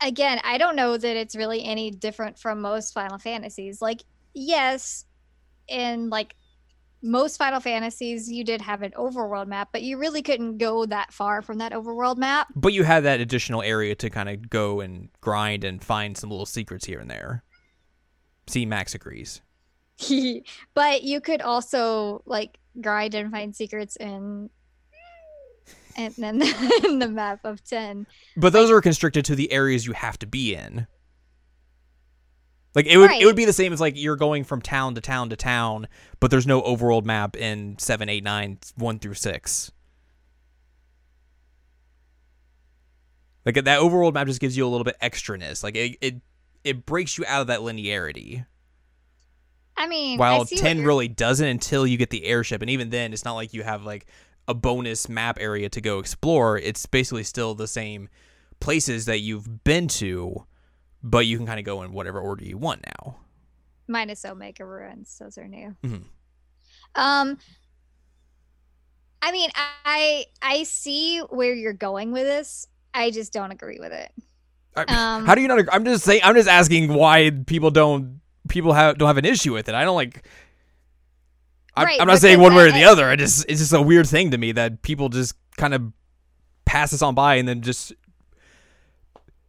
again, I don't know that it's really any different from most Final Fantasies. Like, yes, in like most Final Fantasies, you did have an overworld map, but you really couldn't go that far from that overworld map. But you had that additional area to kind of go and grind and find some little secrets here and there. See Max agrees. but you could also like grind and find secrets in and then in the map of 10 But those are constricted to the areas you have to be in. Like it would it would be the same as like you're going from town to town to town, but there's no overworld map in 7, 8, 9, 1 through 6. Like that overworld map just gives you a little bit extraness. Like it it, it breaks you out of that linearity. I mean I While see 10 really doesn't until you get the airship and even then it's not like you have like a bonus map area to go explore. It's basically still the same places that you've been to, but you can kind of go in whatever order you want now. minus omega ruins those are new Mhm. um i mean i i see where you're going with this i just don't agree with it Um, How do you not? ag- I'm just saying. I'm just asking why people don't people have don't have an issue with it. I don't like. I'm, Right, I'm not saying one way or the other. I just it's just a weird thing to me that people just kind of pass this on by and then just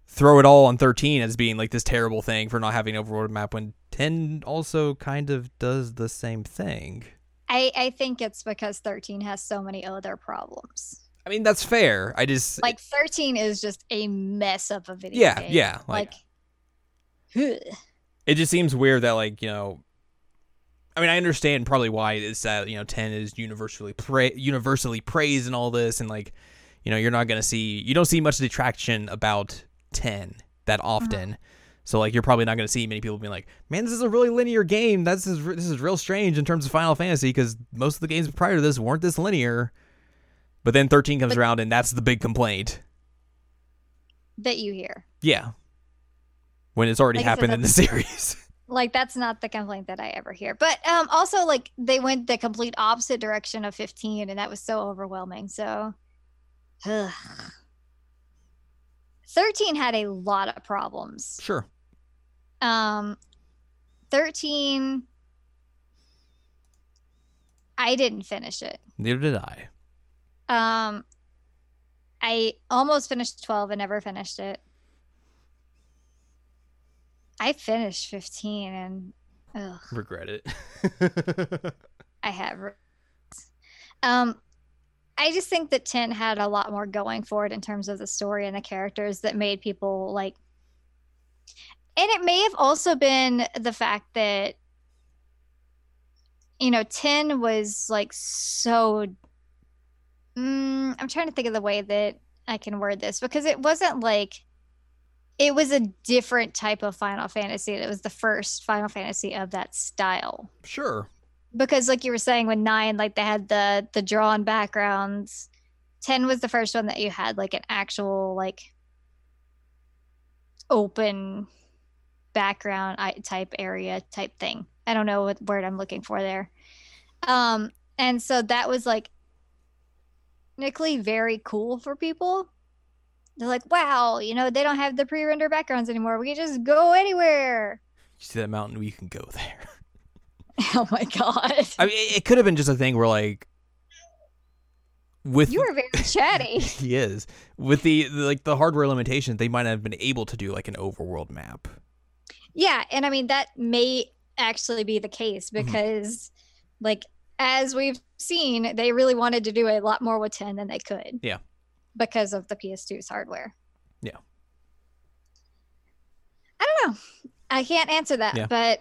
throw it all on 13 as being like this terrible thing for not having an overworld map when 10 also kind of does the same thing. i i think it's because 13 has so many other problems I mean that's fair. I just like 13 is just a mess of a video Yeah, game. yeah, like- like, it just seems weird that like you know i mean i understand probably why it's that you know 10 is universally pra- universally praised and all this and like you know you're not gonna see you don't see much detraction about 10 that uh-huh. often. So like you're probably not gonna see many people being like man this is a really linear game. That's this is, this is real strange in terms of final fantasy because most of the games prior to this weren't this linear. But then 13 comes But- around and that's the big complaint. That you hear. Yeah when it's already Like I said, happened in the series like that's not the complaint that I ever hear. But um also like they went the complete opposite direction of 15 and that was so overwhelming. So ugh. 13 had a lot of problems. Sure. Um 13 I didn't finish it. Neither did I. Um I almost finished 12 and never finished it. I finished 15 and ugh, Regret it. I have. Um, I just think that 10 had a lot more going for it in terms of the story and the characters that made people like. And it may have also been the fact that, you know, 10 was like so. Mm, I'm trying to think of the way that I can word this because it wasn't like it was a different type of Final Fantasy. It was the first Final Fantasy of that style. sure. Because like you were saying with 9 like they had the the drawn backgrounds. 10 was the first one that you had like an actual like open background type area type thing. I don't know what word I'm looking for there. Um and so that was like technically very cool for people. They're like, wow, you know, they don't have the pre-render backgrounds anymore. We can just go anywhere. You see that mountain? We can go there. Oh my god. I mean, it, could have been just a thing where like, with You were very chatty. he is with the, the like the hardware limitations, they might have been able to do like an overworld map. yeah, and I mean that may actually be the case Mhm. because like as we've seen, they really wanted to do a lot more with 10 than they could. Yeah. Because of the PS2's hardware. Yeah. I don't know. I can't answer that, Yeah. but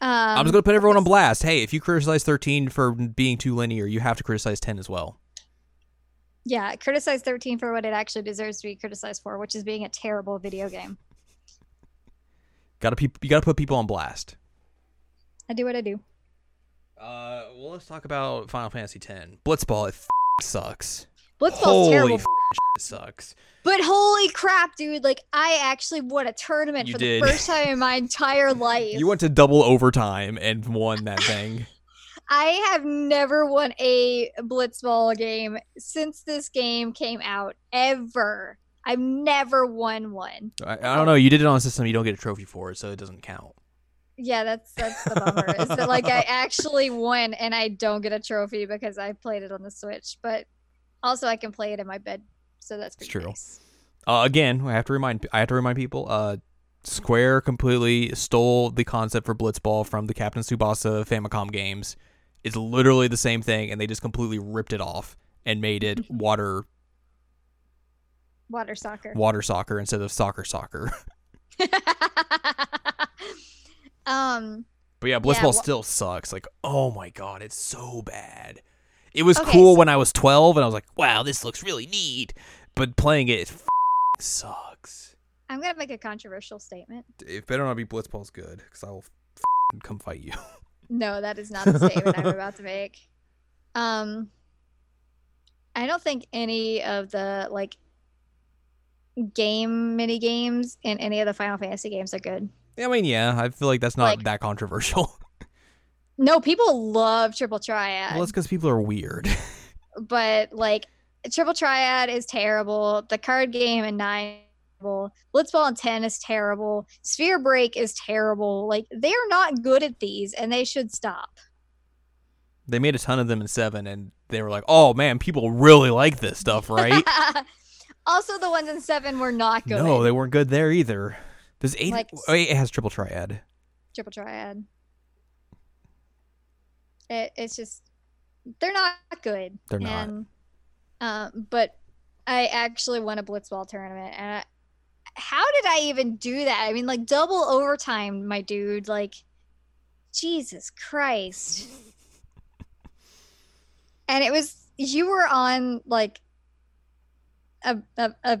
um I'm just gonna put everyone on blast. Hey, if you criticize 13 for being too linear, you have to criticize 10 as well. Yeah, criticize 13 for what it actually deserves to be criticized for, which is being a terrible video game. Got to peop you got to put people on blast. I do what I do. Uh, well, let's talk about Final Fantasy 10. Blitzball, it f- sucks. Blitzball's terrible. f- it sucks. But holy crap, dude. Like, I actually won a tournament You for did. the first time in my entire life. You went to double overtime and won that thing. I have never won a Blitzball game since this game came out, ever. I've never won one. I, I don't know. You did it on a system you don't get a trophy for it, so it doesn't count. Yeah, that's that's the bummer. is that like I actually won and I don't get a trophy because I played it on the Switch, but also I can play it in my bed, so that's It's pretty true. nice. Uh, again, I have to remind I have to remind people. Uh, Square completely stole the concept for Blitzball from the Captain Tsubasa Famicom games. It's literally the same thing, and they just completely ripped it off and made it water Water soccer. water soccer instead of soccer soccer. um But yeah, Blitzball wa- still sucks. Like, oh my god, it's so bad. It was Okay, cool so- when I was 12 and I was like, wow, this looks really neat. But playing it, it f- sucks. I'm gonna make a controversial statement. It better not be Blitzball's good because I will f- come fight you. No, that is not the statement I'm about to make. Um I don't think any of the like game mini games in any of the Final Fantasy games are good. I mean, yeah, I feel like that's not Like- that controversial. No, people love Triple Triad. well, it's because people are weird. but like Triple Triad is terrible. The card game in nine terrible. Blitzball and ten is terrible. Sphere Break is terrible. Like they're not good at these, and they should stop. they made a ton of them in seven, and they were like, "Oh man, people really like this stuff, right?" also, the ones in seven were not good. no, they weren't good there either. Does eight? Like- oh, eight has triple triad. Triple Triad. It, it's just they're not good. They're not. And, um, but I actually won a blitzball tournament, and I, how did I even do that? I mean, like double overtime, my dude. Like, Jesus Christ! and it was you were on like a, a a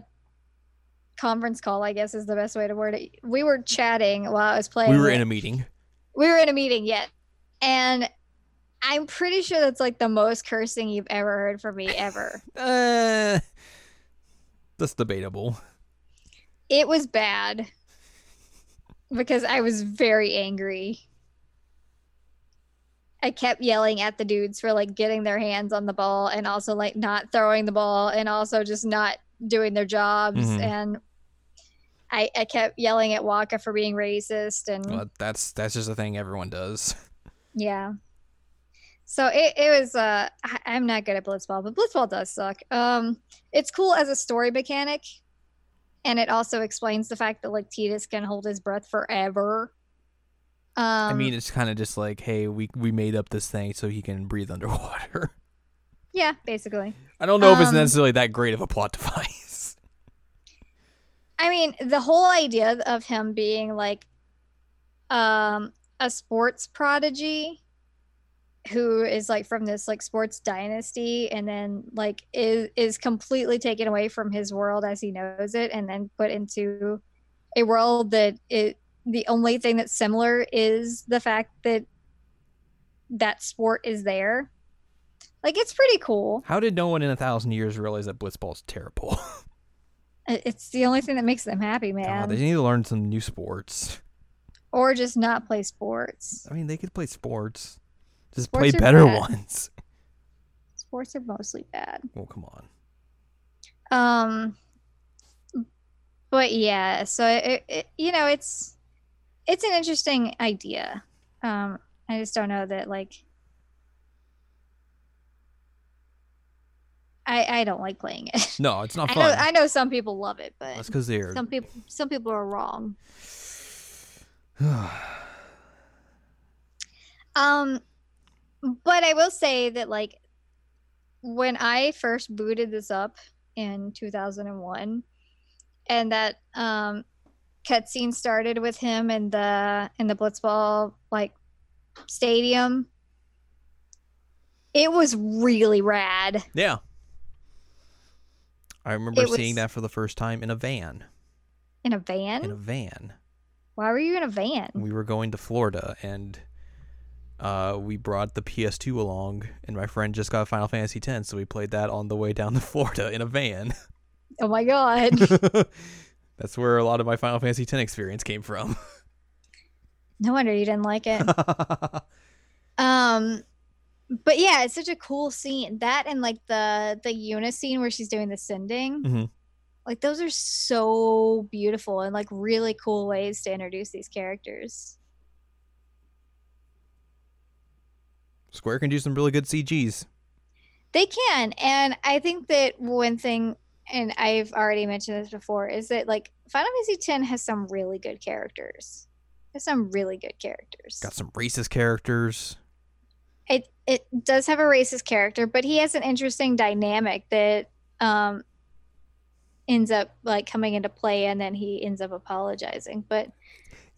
conference call. I guess is the best way to word it. We were chatting while I was playing. We were in a meeting. we were in a meeting yet and i'm pretty sure that's like the most cursing you've ever heard from me ever Uh, that's debatable. it was bad because I was very angry. I kept yelling at the dudes for like getting their hands on the ball and also like not throwing the ball and also just not doing their jobs Mhm. and I, I kept yelling at Wakka for being racist and Well, that's that's just a thing everyone does. yeah. So it, it was uh I'm not good at blitzball, but blitzball does suck. Um it's cool as a story mechanic. And it also explains the fact that like Tidus can hold his breath forever. Um I mean, it's kind of just like, hey, we we made up this thing so he can breathe underwater. yeah, basically. I don't know if it's Um, necessarily that great of a plot device. I mean, the whole idea of him being like um a sports prodigy who is like from this like sports dynasty and then like is is completely taken away from his world as he knows it and then put into a world that it the only thing that's similar is the fact that that sport is there. Like it's pretty cool. How did no one in a thousand years realize that blitzball's terrible? It's the only thing that makes them happy, man. they need to learn some new sports. or just not play sports. I mean, they could play sports. Just Sports play better bad. ones. Sports are mostly bad. Well, come on. Um, but yeah, so it, it you know it's it's an interesting idea. Um, I just don't know that like I I don't like playing it. No, it's not I fun. know I know some people love it, but That's because they're. some people some people are wrong. Um, but I will say that like when I first booted this up in 2001, and that um cutscene started with him in the in the Blitzball like stadium. It was really rad. yeah. I remember It seeing was- that for the first time in a van. In a van? In a van. Why were you in a van? We were going to Florida and uh, we brought the PS2 along, and my friend just got Final Fantasy X, so we played that on the way down to Florida in a van. Oh my god. That's where a lot of my Final Fantasy X experience came from. no wonder you didn't like it. Um, but yeah, it's such a cool scene. That and like the the Yuna scene where she's doing the sending. Mhm. Like those are so beautiful and like really cool ways to introduce these characters. Square can do some really good CGs. They can, and I think that one thing, and I've already mentioned this before, is that like Final Fantasy X has some really good characters. Has some really good characters. Got some racist characters. it it does have a racist character, but he has an interesting dynamic that um ends up like coming into play and then he ends up apologizing. But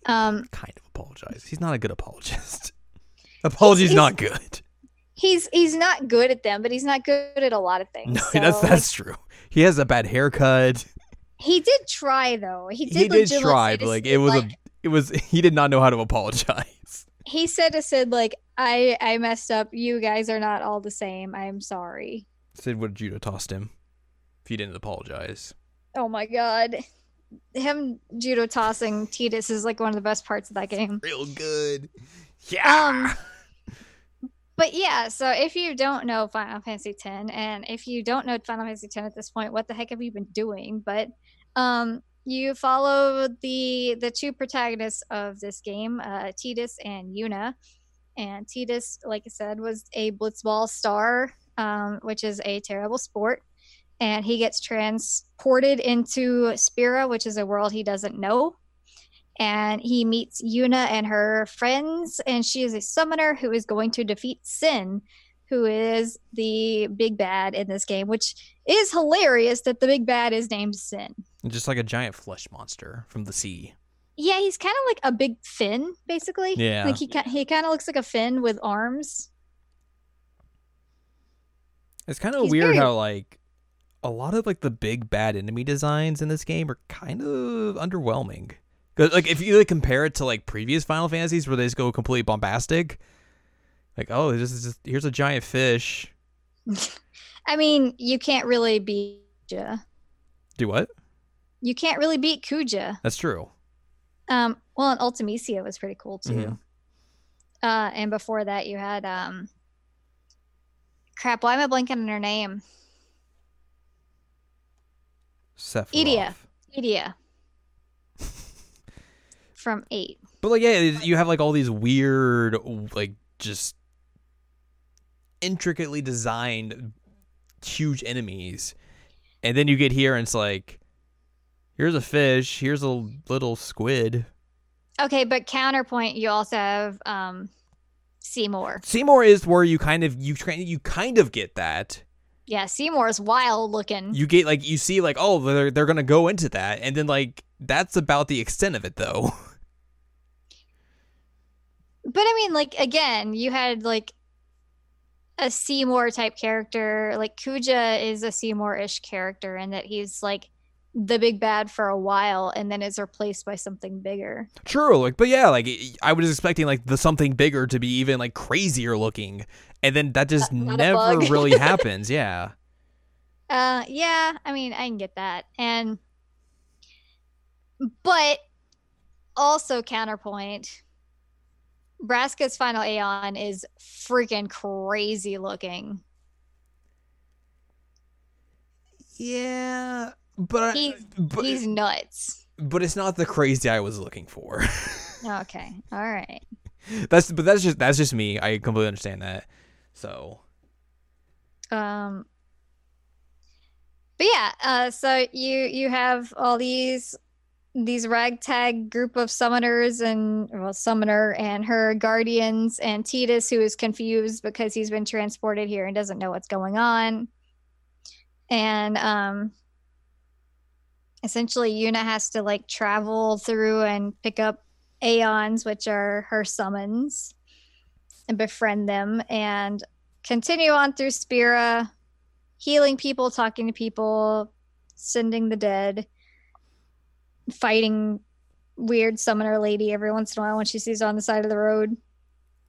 um Kind of apologize. He's not a good apologist. Apology's he's- not good. he's he's not good at them, but he's not good at a lot of things. No, So, that's like, that's true. He has a bad haircut. he did try though. He did, He did try, but like it was like, a it was he did not know how to apologize. he said to Cid like I I messed up. You guys are not all the same. I'm sorry. Cid would judo tossed him if he didn't apologize. Oh my god. Him judo tossing Tidus is like one of the best parts of that game. Real good. Yeah. Um, but yeah, so if you don't know Final Fantasy X, and if you don't know Final Fantasy X at this point, what the heck have you been doing? But um, you follow the the two protagonists of this game, uh, Tidus and Yuna. And Tidus, like I said, was a blitzball star, um, which is a terrible sport. And he gets transported into Spira, which is a world he doesn't know and he meets Yuna and her friends, and she is a summoner who is going to defeat Sin, who is the big bad in this game, which is hilarious that the big bad is named Sin. Just like a giant flesh monster from the sea. Yeah, he's kind of like a big fin, basically. Yeah. like he he kind of looks like a fin with arms. It's kind of weird very- how like a lot of like the big bad enemy designs in this game are kind of underwhelming. Cause like if you like compare it to like previous Final Fantasies where they just go completely bombastic, like oh this is just here's a giant fish. I mean, you can't really beat Kuja. Do what? You can't really beat Kuja. That's true. Um, well, and Ultimecia was pretty cool too. Mhm. Uh, and before that, you had um, crap. Why am I blanking on her name? Sephiroth. Edea. Edea from Eight. But like, yeah, you have like all these weird, like, just intricately designed, huge enemies, and then you get here and it's like, here's a fish, here's a little squid. Okay, but counterpoint, you also have um, Seymour. Seymour is where you kind of you you kind of get that. Yeah, Seymour's wild looking. You get like you see like oh they're they're gonna go into that, and then like that's about the extent of it though. But I mean, like again, you had like a Seymour type character. Like Kuja is a Seymour-ish character, in that he's like the big bad for a while, and then is replaced by something bigger. True, like, but yeah, like I was expecting like the something bigger to be even like crazier looking, and then that just Not- not never really happens. Yeah, Uh, yeah, I mean, I can get that, and but also counterpoint. Braska's final Aeon is freaking crazy looking. yeah, but I- He's- but, He's nuts. but it's not the crazy I was looking for. Okay, all right. that's but that's just that's just me. I completely understand that. So Um, but yeah, uh, so you you have all these these ragtag group of summoners and well, summoner and her guardians and Tidus who is confused because he's been transported here and doesn't know what's going on. And um essentially Yuna has to like travel through and pick up Aeons, which are her summons, and befriend them and continue on through Spira, healing people, talking to people, sending the dead, fighting weird summoner lady every once in a while when she sees her on the side of the road.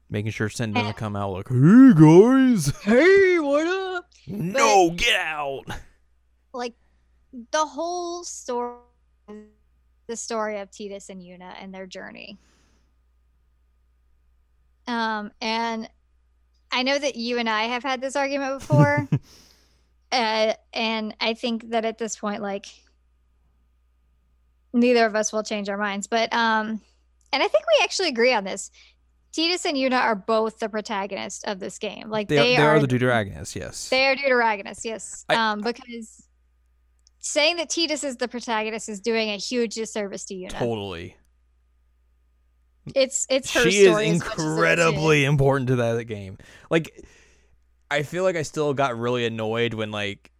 making sure Sin doesn't Eh. come out like, hey guys, Hey, what up? no, get out. Like the whole story the story of Tidus and Yuna and their journey. Um and I know that you and I have had this argument before. uh, and I think that at this point, like, neither of us will change our minds. But, um, and I think we actually agree on this. Tidus and Yuna are both the protagonist of this game. Like, They, they, they are, are the deuteragonists. Yes. they are deuteragonists, yes. I- um, because saying that Tidus is the protagonist is doing a huge disservice to Yuna. totally. It's it's her she is story as much as it is incredibly important to that game. Like, I feel like I still got really annoyed when like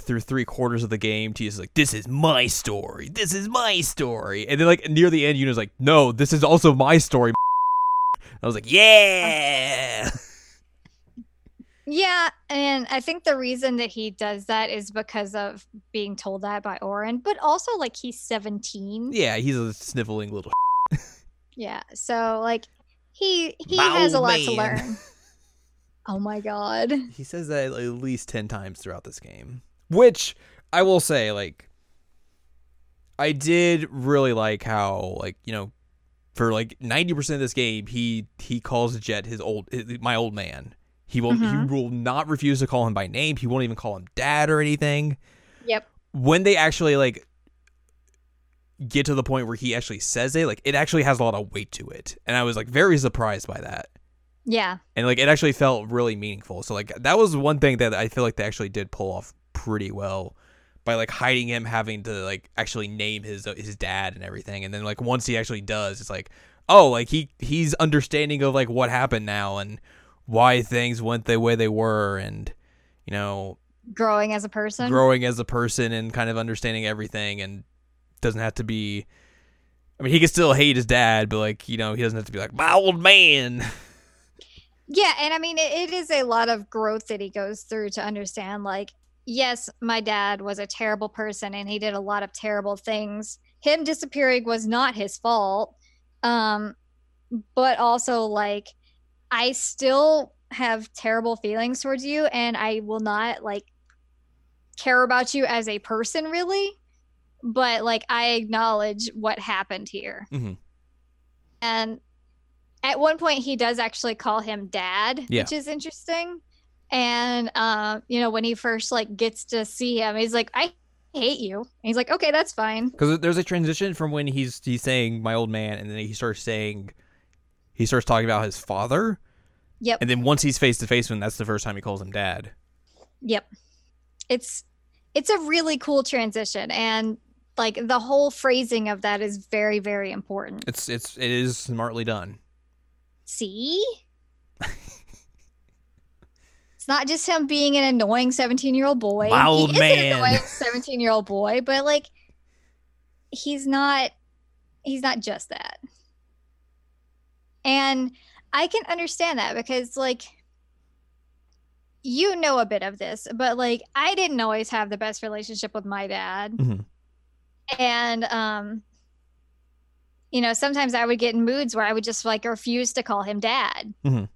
through three quarters of the game, T is like, "This is my story. This is my story," and then like near the end, Yuna's like, "No, this is also my story." I was like, "Yeah." Yeah, and I think the reason that he does that is because of being told that by Auron, but also like he's 17. yeah, he's a sniveling little. Yeah, so like he he has a lot to learn. Oh my god. He says that at least 10 times throughout this game. Which I will say, like, I did really like how, like, you know, for like 90% of this game, he he calls Jecht his old, his, my old man. He will he Mhm. will not refuse to call him by name. He won't even call him dad or anything. Yep. When they actually like get to the point where he actually says it, like it actually has a lot of weight to it. And I was like very surprised by that Yeah. and like it actually felt really meaningful. So like that was one thing that I feel like they actually did pull off pretty well by like hiding him having to like actually name his uh, his dad and everything. And then like once he actually does, it's like oh like he he's understanding of like what happened now and why things went the way they were and you know Growing as a person. growing as a person and kind of understanding everything and doesn't have to be. I mean, he can still hate his dad, but like you know, he doesn't have to be like my old man. Yeah, and I mean it, it is a lot of growth that he goes through to understand like yes, my dad was a terrible person and he did a lot of terrible things. Him disappearing was not his fault. Um but also like I still have terrible feelings towards you and I will not like care about you as a person really. but like I acknowledge what happened here. Mhm. And at one point, he does actually call him dad, Yeah. which is interesting. And um, you know, when he first like gets to see him, he's like, "I hate you." And he's like, "Okay, that's fine." Because there's a transition from when he's he's saying my old man, and then he starts saying, he starts talking about his father, Yep, and then once he's face to face with him, that's the first time he calls him dad. yep. It's it's a really cool transition, and like the whole phrasing of that is very, very important. It's it's it is smartly done. See? it's not just him being an annoying 17 year old boy. Wild he is man. an annoying 17 year old boy, but like he's not he's not just that. And I can understand that because like you know a bit of this, but like I didn't always have the best relationship with my dad. Mhm. And um you know, sometimes I would get in moods where I would just like refuse to call him dad. Mhm.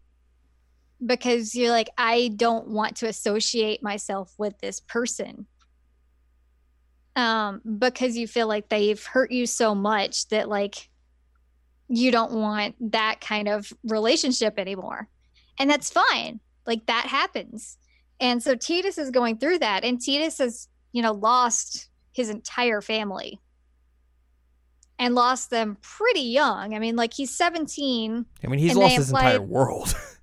Because you're like, I don't want to associate myself with this person. Um, because you feel like they've hurt you so much that like you don't want that kind of relationship anymore. And that's fine. Like that happens. And so Tidus is going through that. And Tidus has, you know, lost his entire family and lost them pretty young. I mean, like he's 17. I mean, he's lost his entire world.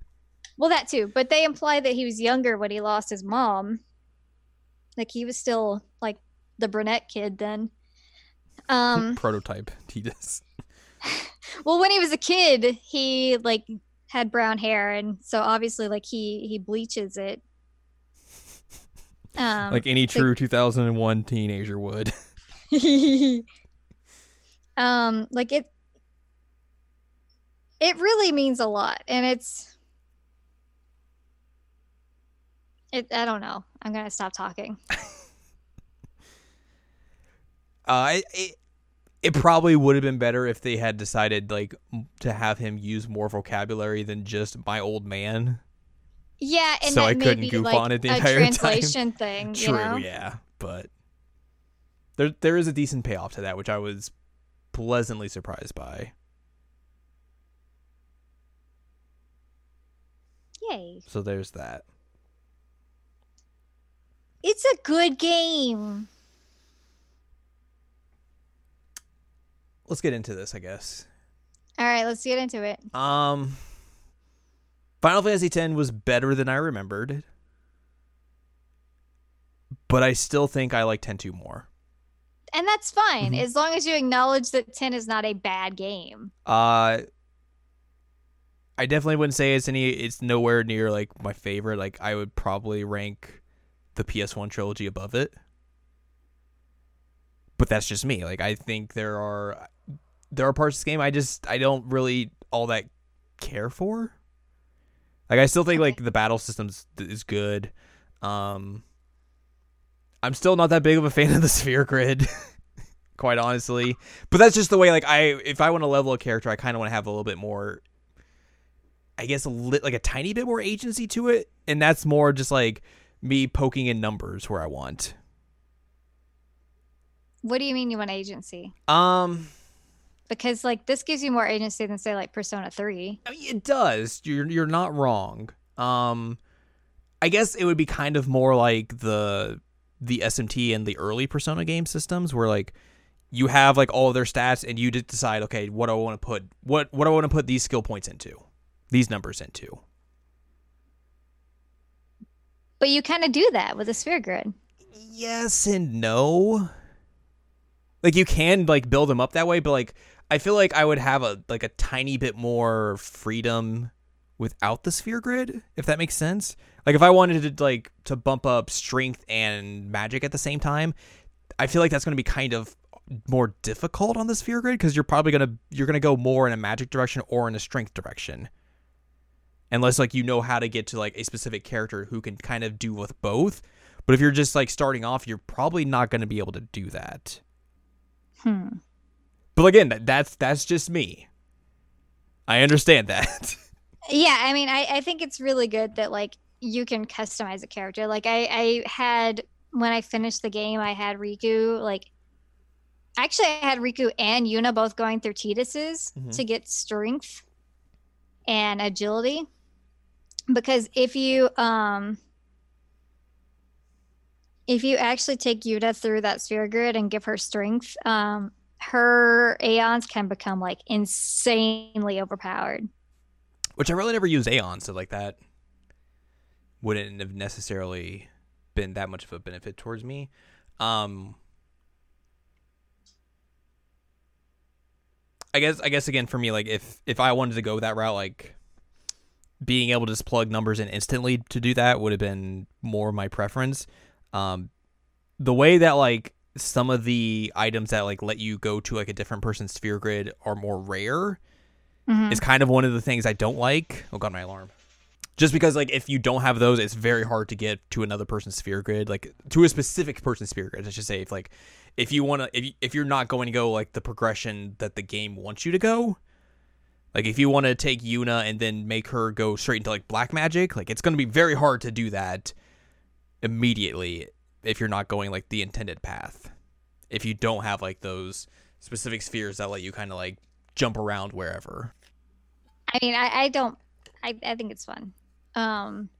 Well, that too. But they imply that he was younger when he lost his mom. Like he was still like the brunette kid then. Um, Prototype Tidus. well, when he was a kid, he like had brown hair, and so obviously, like he he bleaches it. Um, like any true 2001 teenager would. um like it it really means a lot and it's it i don't know i'm gonna stop talking Uh, it, it probably would have been better if they had decided like to have him use more vocabulary than just my old man. yeah and So I couldn't goof like, on it the entire time. translation thing True, you know yeah, but there there is a decent payoff to that, which I was pleasantly surprised by. yay So there's that. It's a good game Let's get into this, I guess. all right let's get into it Um, Final Fantasy X was better than I remembered, but I still think I like 10-2 more. and that's fine Mhm. as long as you acknowledge that 10 is not a bad game Uh, I definitely wouldn't say it's any. It's nowhere near like my favorite. Like I would probably rank the PS1 trilogy above it. But that's just me. Like I think there are there are parts of this game I just I don't really all that care for. Like I still think like the battle systems is good. Um I'm still not that big of a fan of the sphere grid, quite honestly. But that's just the way like I if I want to level a character, I kind of want to have a little bit more I guess a lit, like a tiny bit more agency to it, and that's more just like me poking in numbers where I want. what do you mean you want agency Um because like this gives you more agency than say like persona 3 I mean, it does. You're you're not wrong. Um, I guess it would be kind of more like the the SMT and the early Persona game systems, where like you have like all of their stats, and you just decide, okay, what do I want to put what what do I want to put these skill points into, these numbers into. But you kind of do that with a sphere grid Yes and no. Like you can like build them up that way, but like I feel like I would have a like a tiny bit more freedom without the sphere grid, if that makes sense. Like if I wanted to like to bump up strength and magic at the same time, I feel like that's going to be kind of more difficult on the sphere grid because you're probably gonna you're gonna go more in a magic direction or in a strength direction unless like you know how to get to like a specific character who can kind of do with both but if you're just like starting off you're probably not going to be able to do that hmm but again that, that's that's just me i understand that Yeah, I mean, I, I think it's really good that like you can customize a character. Like I, I had when I finished the game, I had Rikku like actually I had Rikku and Yuna both going through Tidus's Mhm. to get strength and agility. Because if you um if you actually take Yuna through that sphere grid and give her strength, um her Aeons can become like insanely overpowered. Which I really never use Aeon, so like that wouldn't have necessarily been that much of a benefit towards me. Um I guess I guess again for me, like if if I wanted to go that route, like being able to just plug numbers in instantly to do that would have been more my preference. Um the way that like some of the items that like let you go to like a different person's sphere grid are more rare Mhm. is kind of one of the things I don't like. Oh god, my alarm. Just because like if you don't have those, it's very hard to get to another person's sphere grid, like to a specific person's sphere grid. I should say if like if you want to if you, if you're not going to go like the progression that the game wants you to go, like if you want to take Yuna and then make her go straight into like black magic, like it's going to be very hard to do that immediately if you're not going like the intended path. If you don't have like those specific spheres that let you kind of like jump around wherever. I mean, I, I don't I, I think it's fun. Um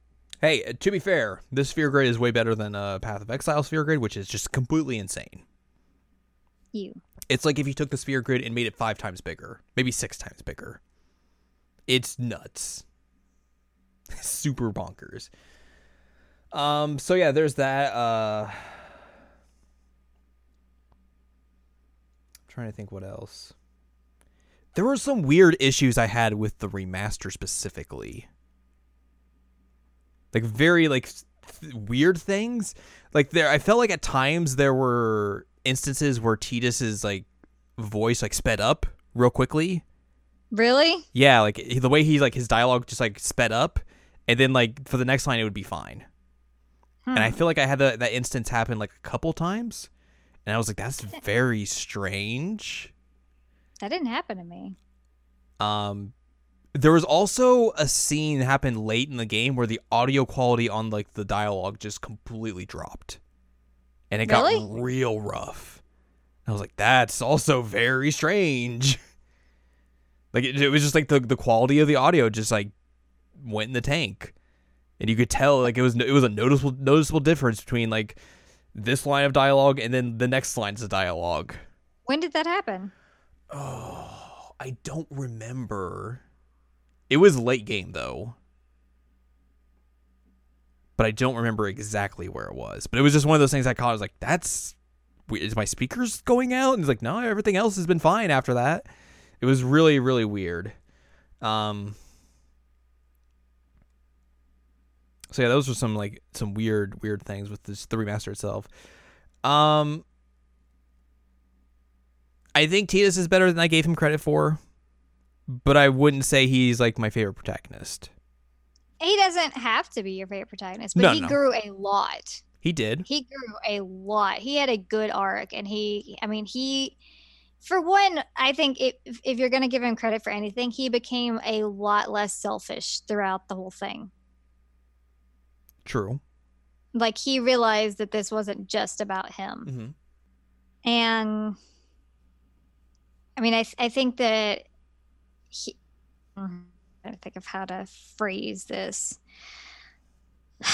Hey, uh, to be fair, this sphere grid is way better than uh, Path of Exile sphere grid, which is just completely insane. you. It's like if you took the sphere grid and made it five times bigger, maybe six times bigger. It's nuts. Super bonkers. Um. So yeah, there's that. Uh, I'm trying to think what else. There were some weird issues I had with the remaster specifically. Like very like th- weird things. Like there, I felt like at times there were instances where Tidus's like voice like sped up real quickly. Really? Yeah, like the way he like his dialogue just like sped up, and then like for the next line it would be fine. And I Hmm. feel like I had that that instance happen like a couple times, and I was like, that's very strange. that didn't happen to me. Um, there was also a scene that happened late in the game where the audio quality on like the dialogue just completely dropped, and it Really? got real rough. I was like, that's also very strange. like it, it was just like the the quality of the audio just like went in the tank, and you could tell like it was it was a noticeable noticeable difference between like this line of dialogue and then the next lines of dialogue. When did that happen? Oh, I don't remember. It was late game though. But I don't remember exactly where it was. But it was just one of those things I caught. I was like, that's is my speakers going out? And he's like, no, everything else has been fine after that. It was really, really weird. Um So yeah, those were some like some weird, weird things with this the remaster itself. Um I think Tidus is better than I gave him credit for, but I wouldn't say he's like my favorite protagonist. He doesn't have to be your favorite protagonist, but No, he no. grew a lot. He did. He grew a lot. He had a good arc, and he, I mean, he, for one, I think if, if you're going to give him credit for anything, he became a lot less selfish throughout the whole thing. True. Like he realized that this wasn't just about him. Mm-hmm. and I mean, I, I think that he. I'm trying to think of how to phrase this.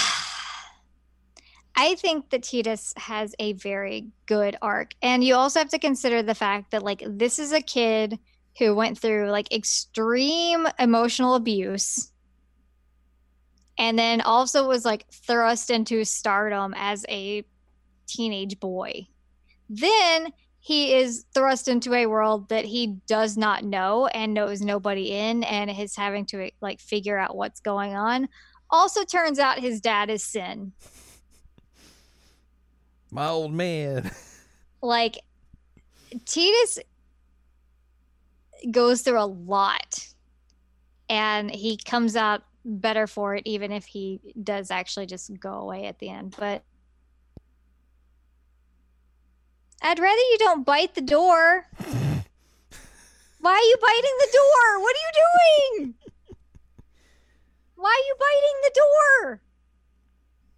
I think that Tidus has a very good arc, and you also have to consider the fact that like this is a kid who went through like extreme emotional abuse and then also was like thrust into stardom as a teenage boy. Then he is thrust into a world that he does not know and knows nobody in and is having to like figure out what's going on. Also turns out his dad is Sin. My old man. Like Tidus goes through a lot and he comes out better for it even if he does actually just go away at the end. But I'd rather you don't bite the door. Why are you biting the door? What are you doing? Why are you biting the door?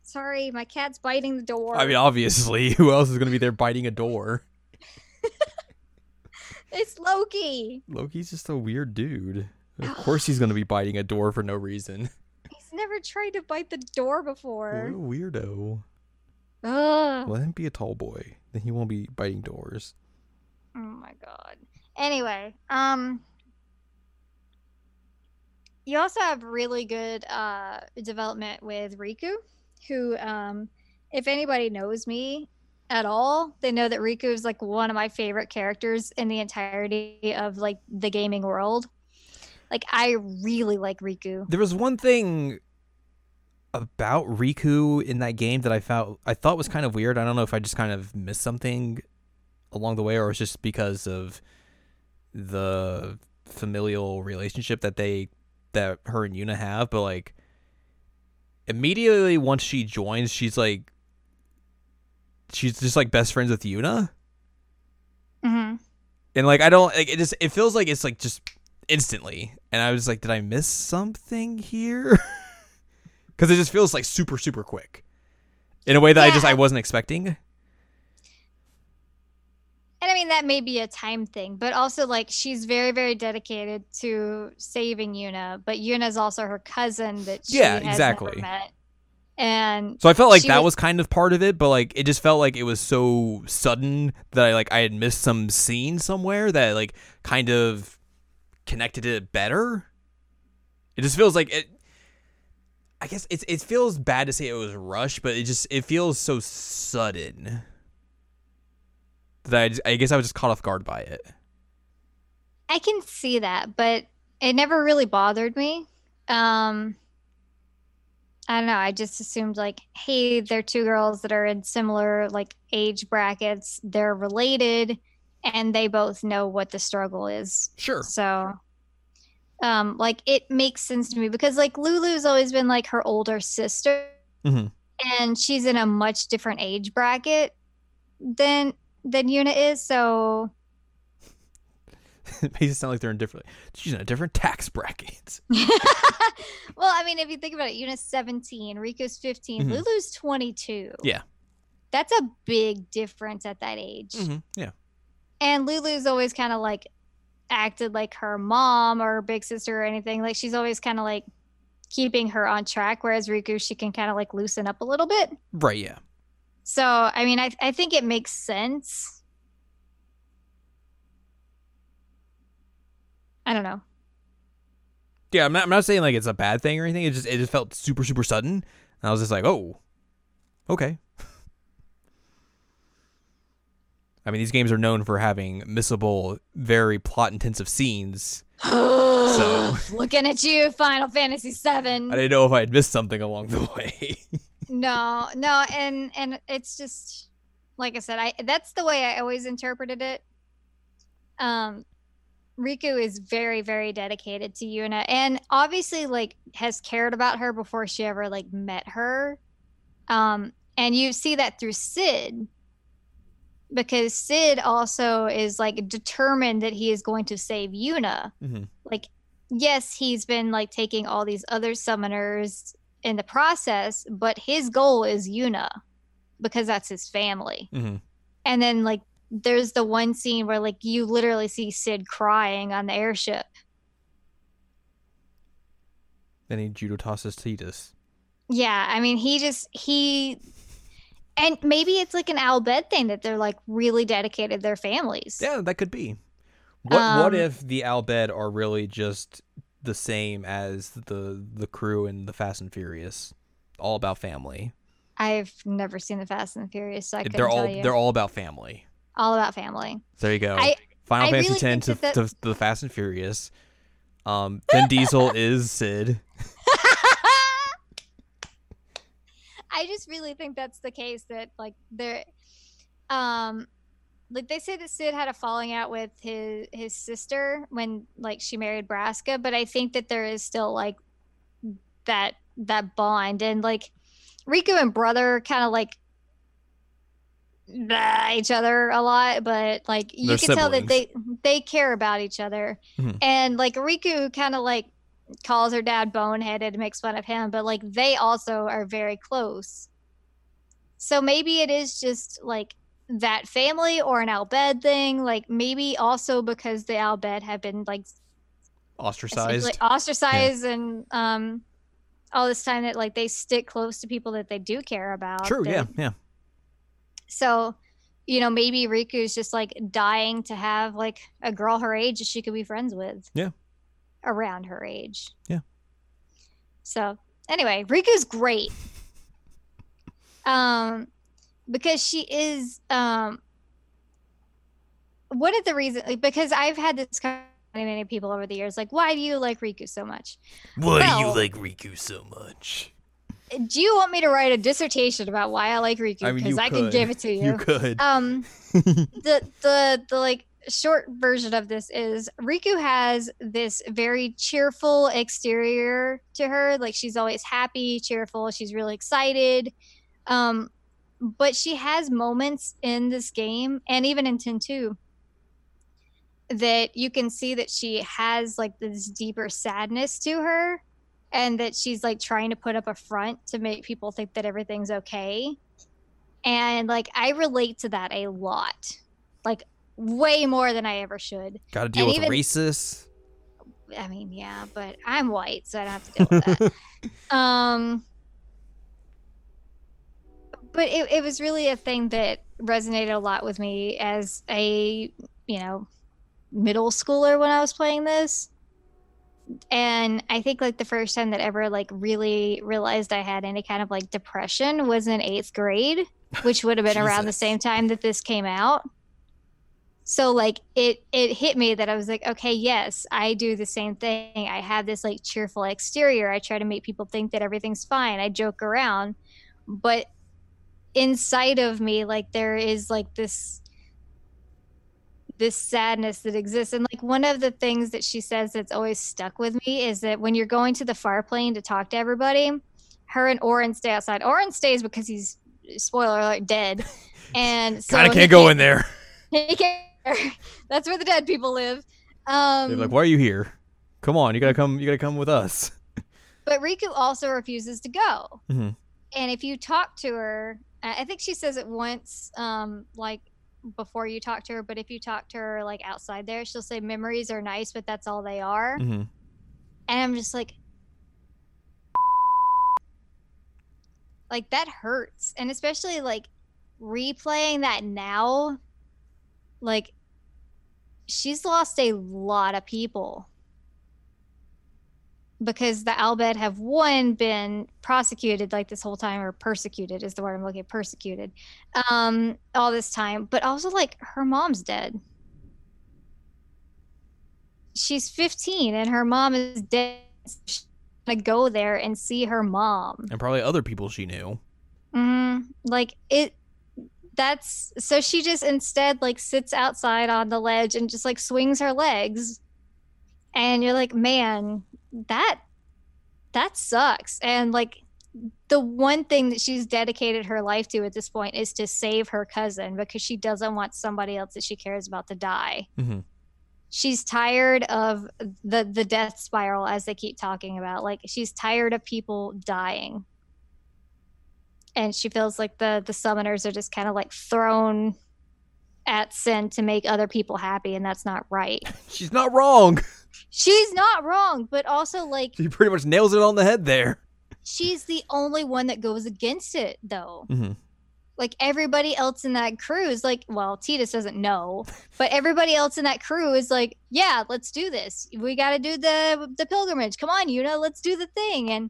Sorry, my cat's biting the door. I mean, obviously, who else is going to be there biting a door? It's Loki. Loki's just a weird dude. Of course he's gonna be biting a door for no reason. He's never tried to bite the door before. What a weirdo. Ugh. Let him be a tall boy. Then he won't be biting doors. Oh my god. Anyway, um you also have really good uh development with Rikku, who um if anybody knows me at all, they know that Rikku is like one of my favorite characters in the entirety of like the gaming world. Like I really like Rikku. There was one thing about Rikku in that game that I felt I thought was kind of weird. I don't know if I just kind of missed something along the way or it's just because of the familial relationship that they that her and Yuna have, but like immediately once she joins, she's like she's just like best friends with Yuna. hmm And like I don't like it just it feels like it's like just instantly. And I was like, did I miss something here? Cuz it just feels like super super quick. In a way that I just I wasn't expecting. And I mean that may be a time thing, but also like she's very, very dedicated to saving Yuna. But Yuna's also her cousin that she Yeah, exactly. met. And So I felt like that was- was kind of part of it, but like it just felt like it was so sudden that I like I had missed some scene somewhere that like kind of connected it better. It just feels like it I guess it's it feels bad to say it was rushed, but it just it feels so sudden that I, just, I guess I was just caught off guard by it. I can see that, but it never really bothered me. Um I don't know. I just assumed like, hey, they're two girls that are in similar like age brackets. They're related and they both know what the struggle is. Sure. So, um, like it makes sense to me because like Lulu's always been like her older sister, Mhm. and she's in a much different age bracket than than Yuna is. So, it makes it sound like they're in different she's in a different tax bracket. well, I mean, if you think about it, Yuna's seventeen, Rikku's 15 Mhm. Lulu's twenty two. Yeah. that's a big difference at that age. Mm-hmm. Yeah. And Lulu's always kind of like acted like her mom or big sister or anything. Like she's always kind of like keeping her on track. Whereas Rikku, she can kind of like loosen up a little bit. Right, yeah. So, I mean, I, I think it makes sense. I don't know. Yeah, I'm not, I'm not saying like it's a bad thing or anything. It just it just felt super super sudden. And I was just like, "Oh. Okay." I mean, these games are known for having missable, very plot intensive scenes. So- looking at you, Final Fantasy VII. I didn't know if I had missed something along the way. No, no, and and it's just like I said, I that's the way I always interpreted it. Um Rikku is very, very dedicated to Yuna and obviously like has cared about her before she ever like met her. Um and you see that through Cid because Cid also is like determined that he is going to save Yuna Mhm. like yes he's been like taking all these other summoners in the process but his goal is yuna because that's his family hmm and then like there's the one scene where like you literally see cid crying on the airship Then he judo tosses Tidus. yeah i mean he just he and maybe it's like an al bhed thing that they're like really dedicated to their families Yeah, that could be. What what Um, if the Al Bhed are really just the same as the the crew in the Fast and Furious? All about family. i've never seen the fast and the furious so i couldn't they're all tell you they're all about family. all about family There you go. I- Final I Fantasy really X to, that to the Fast and Furious. Um, Vin Diesel is Cid. I just really think that's the case that like there um like they say that Cid had a falling out with his his sister when like she married Braska, but I think that there is still like that that bond and like Rikku and brother kind of like blah each other a lot, but like you They're can tell that they they care about each other. Mhm. And like Rikku kind of like calls her dad boneheaded, makes fun of him, but like they also are very close. So maybe it is just like that family or an Al Bhed thing. Like maybe also because the Al Bhed have been like Ostracized. ostracized and um all this time that like they stick close to people that they do care about. True. They- Yeah. Yeah. So, you know, maybe Rikku's just like dying to have like a girl her age that she could be friends with. Yeah. Around her age. Yeah. So anyway, Rikku's great. um because she is um one of the reasons like, because I've had this con- many many people over the years like why do you like Rikku so much? Why do you like Rikku so much? Do you want me to write a dissertation about why I like Rikku? I mean, Because I, can could. give it to you. You could. um the the the like short version of this is Rikku has this very cheerful exterior to her. Like she's always happy cheerful she's really excited. Um but she has moments in this game and even in 10 2 that you can see that she has like this deeper sadness to her and that she's like trying to put up a front to make people think that everything's okay. And like I relate to that a lot, like way more than I ever should. Got to deal and with even- racists. I mean, yeah, but I'm white, so I don't have to deal with that. um, but it, it was really a thing that resonated a lot with me as a you know middle schooler when I was playing this. And I think like the first time that ever like really realized I had any kind of like depression was in eighth grade, which would have been around the same time that this came out. So like it it hit me that I was like, okay, yes, I do the same thing. I have this like cheerful exterior. I try to make people think that everything's fine. I joke around, but inside of me like there is like this this sadness that exists and like one of the things that she says that's always stuck with me is that when you're going to the far plane to talk to everybody her and Auron stay outside Auron stays because he's spoiler alert dead and so Kind of can't go in there. he can't that's where the dead people live um They're like, why are you here? Come on, you gotta come. You gotta come with us. but Rikku also refuses to go Mhm. and if you talk to her I think she says it once um like before you talk to her but if you talk to her like outside there she'll say memories are nice but that's all they are hmm and i'm just like like that hurts and especially like replaying that now like she's lost a lot of people. Because the Al Bhed have one been prosecuted like this whole time or persecuted is the word I'm looking at persecuted um all this time. But also like her mom's dead. She's 15 and her mom is dead. She's gonna go there and see her mom. And probably other people she knew. mm, like it that's so she just instead like sits outside on the ledge and just like swings her legs. And you're like man that that sucks. And like the one thing that she's dedicated her life to at this point is to save her cousin because she doesn't want somebody else that she cares about to die. Mhm. she's tired of the the death spiral as they keep talking about. Like she's tired of people dying and she feels like the the summoners are just kind of like thrown at sin to make other people happy and that's not right She's not wrong. she's not wrong but also like She pretty much nails it on the head there. she's the only one that goes against it though Mhm. like everybody else in that crew is like well tidus doesn't know but everybody else in that crew is like yeah let's do this we got to do the the pilgrimage come on you know let's do the thing and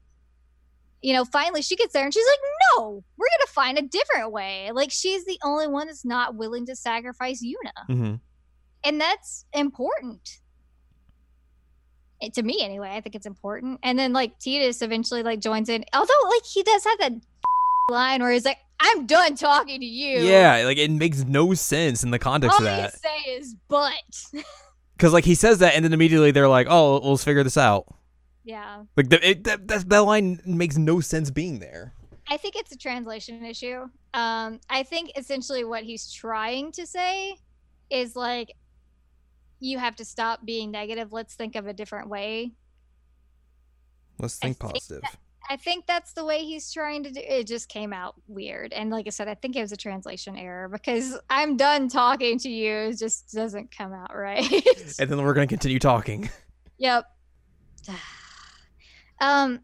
you know finally she gets there and she's like no we're gonna find a different way. Like she's the only one that's not willing to sacrifice yuna. Hmm and that's important. Eh, to me anyway i think it's important. And then like tidus eventually like joins in. Although like he does have that line where he's like i'm done talking to you. Yeah, like it makes no sense in the context all of you that. say is but. Because like he says that, and then immediately they're like, "Oh, let's figure this out." Yeah Like the, it, that, that that line makes no sense being there. i think it's a translation issue um i think essentially what he's trying to say is like you have to stop being negative let's think of a different way Let's I think think positive. I think that's the way he's trying to do it just came out weird. And like I said, I think it was a translation error because I'm done talking to you. It just doesn't come out right. and then we're gonna continue talking. Yep. um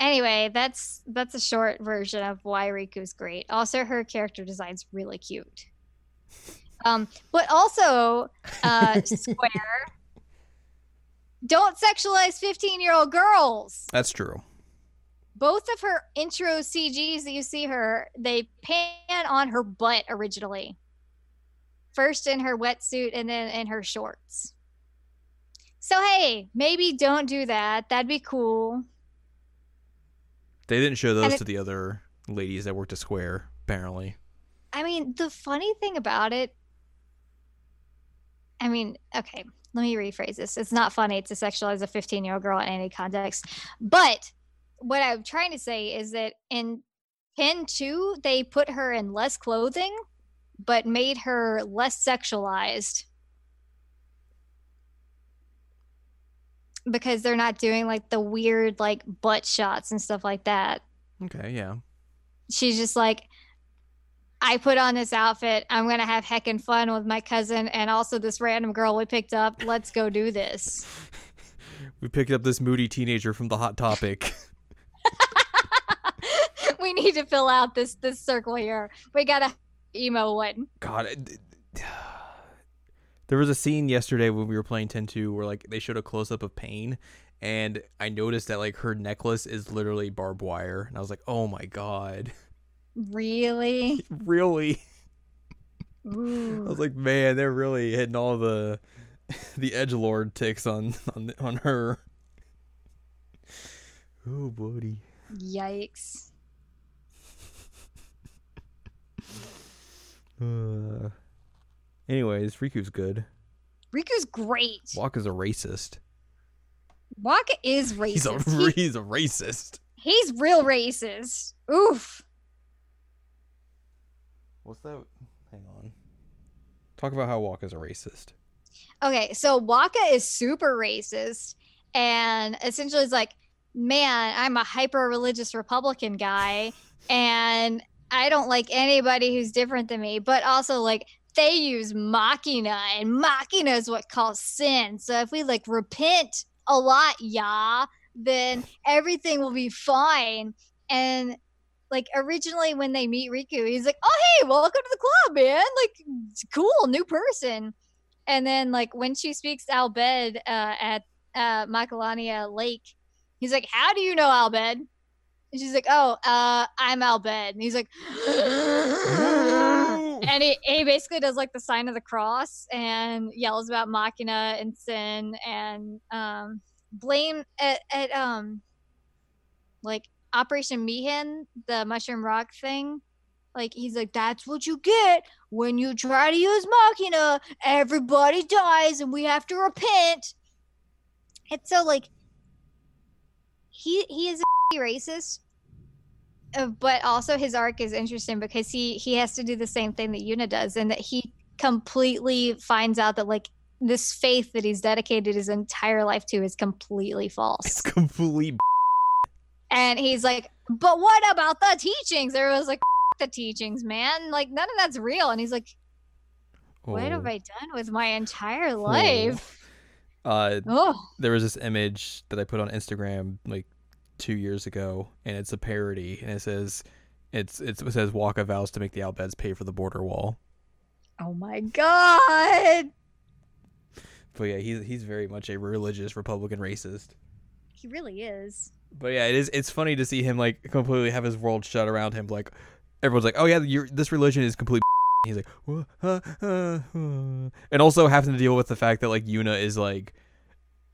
anyway, that's that's a short version of why Rikku's great. Also her character design's really cute. Um but also uh Square don't sexualize 15 year old girls. That's true. Both of her intro CGs that you see her, they pan on her butt originally. First in her wetsuit and then in her shorts. So, hey, maybe don't do that. That'd be cool. They didn't show those it, to the other ladies that worked at Square, apparently. I mean, the funny thing about it, I mean, okay, let me rephrase this. It's not funny to sexualize a 15 year old girl in any context. But what I'm trying to say is that in Pen 2, they put her in less clothing, but made her less sexualized. Because they're not doing like the weird like butt shots and stuff like that. Okay, yeah. She's just like, I put on this outfit. I'm gonna have heckin' fun with my cousin and also this random girl we picked up. Let's go do this. we picked up this moody teenager from the Hot Topic. we need to fill out this this circle here. We got a emo one. God, it, there was a scene yesterday when we were playing 10-2 where like they showed a close up of Paine, and I noticed that like her necklace is literally barbed wire, and I was like, oh my god. Really? really? Ooh. I was like, man, they're really hitting all the the edge lord ticks on on on her. Oh, buddy. Yikes. Uh, anyways, Rikku's good. Rikku's great. Wakka's a racist. Wakka is racist. He's a He- he's a racist. he's real racist. Oof. What's that? Hang on. Talk about how Wakka's a racist. Okay, so Wakka is super racist and essentially is like, man, I'm a hyper religious Republican guy and I don't like anybody who's different than me, but also like they use machina and machina is what caused sin. So if we like repent a lot, yeah, then everything will be fine. And like originally when they meet Rikku, he's like, "Oh hey, welcome to the club, man! Like, cool, new person." And then like when she speaks Al Bhed uh, at uh, Macalania Lake, he's like, "How do you know Al Bhed?" And she's like, "Oh, uh, I'm Al Bhed." And he's like, and he, he basically does like the sign of the cross and yells about Machina and sin and um blame at, at um like Operation Mi'ihen, the Mushroom Rock thing. Like he's like, that's what you get when you try to use Machina. Everybody dies, and we have to repent. It's so like he he is a racist, but also his arc is interesting because he he has to do the same thing that Yuna does, and that he completely finds out that like this faith that he's dedicated his entire life to is completely false. It's complete. And he's like, but what about the teachings? There was like, "F- the teachings, man. Like, none of that's real. And he's like, what have Oh. I done with my entire life? Uh, Oh, there was this image that I put on Instagram like two years ago, and it's a parody, and it says, "It's it's, it says Wakka vows to make the Al Bheds pay for the border wall." oh my God. But yeah, he's he's very much a religious Republican racist. He really is. But yeah, it is. It's funny to see him like completely have his world shut around him. Like everyone's like, "Oh yeah, this religion is complete." He's like, "Wha- uh, uh, uh," and also having to deal with the fact that like Yuna is like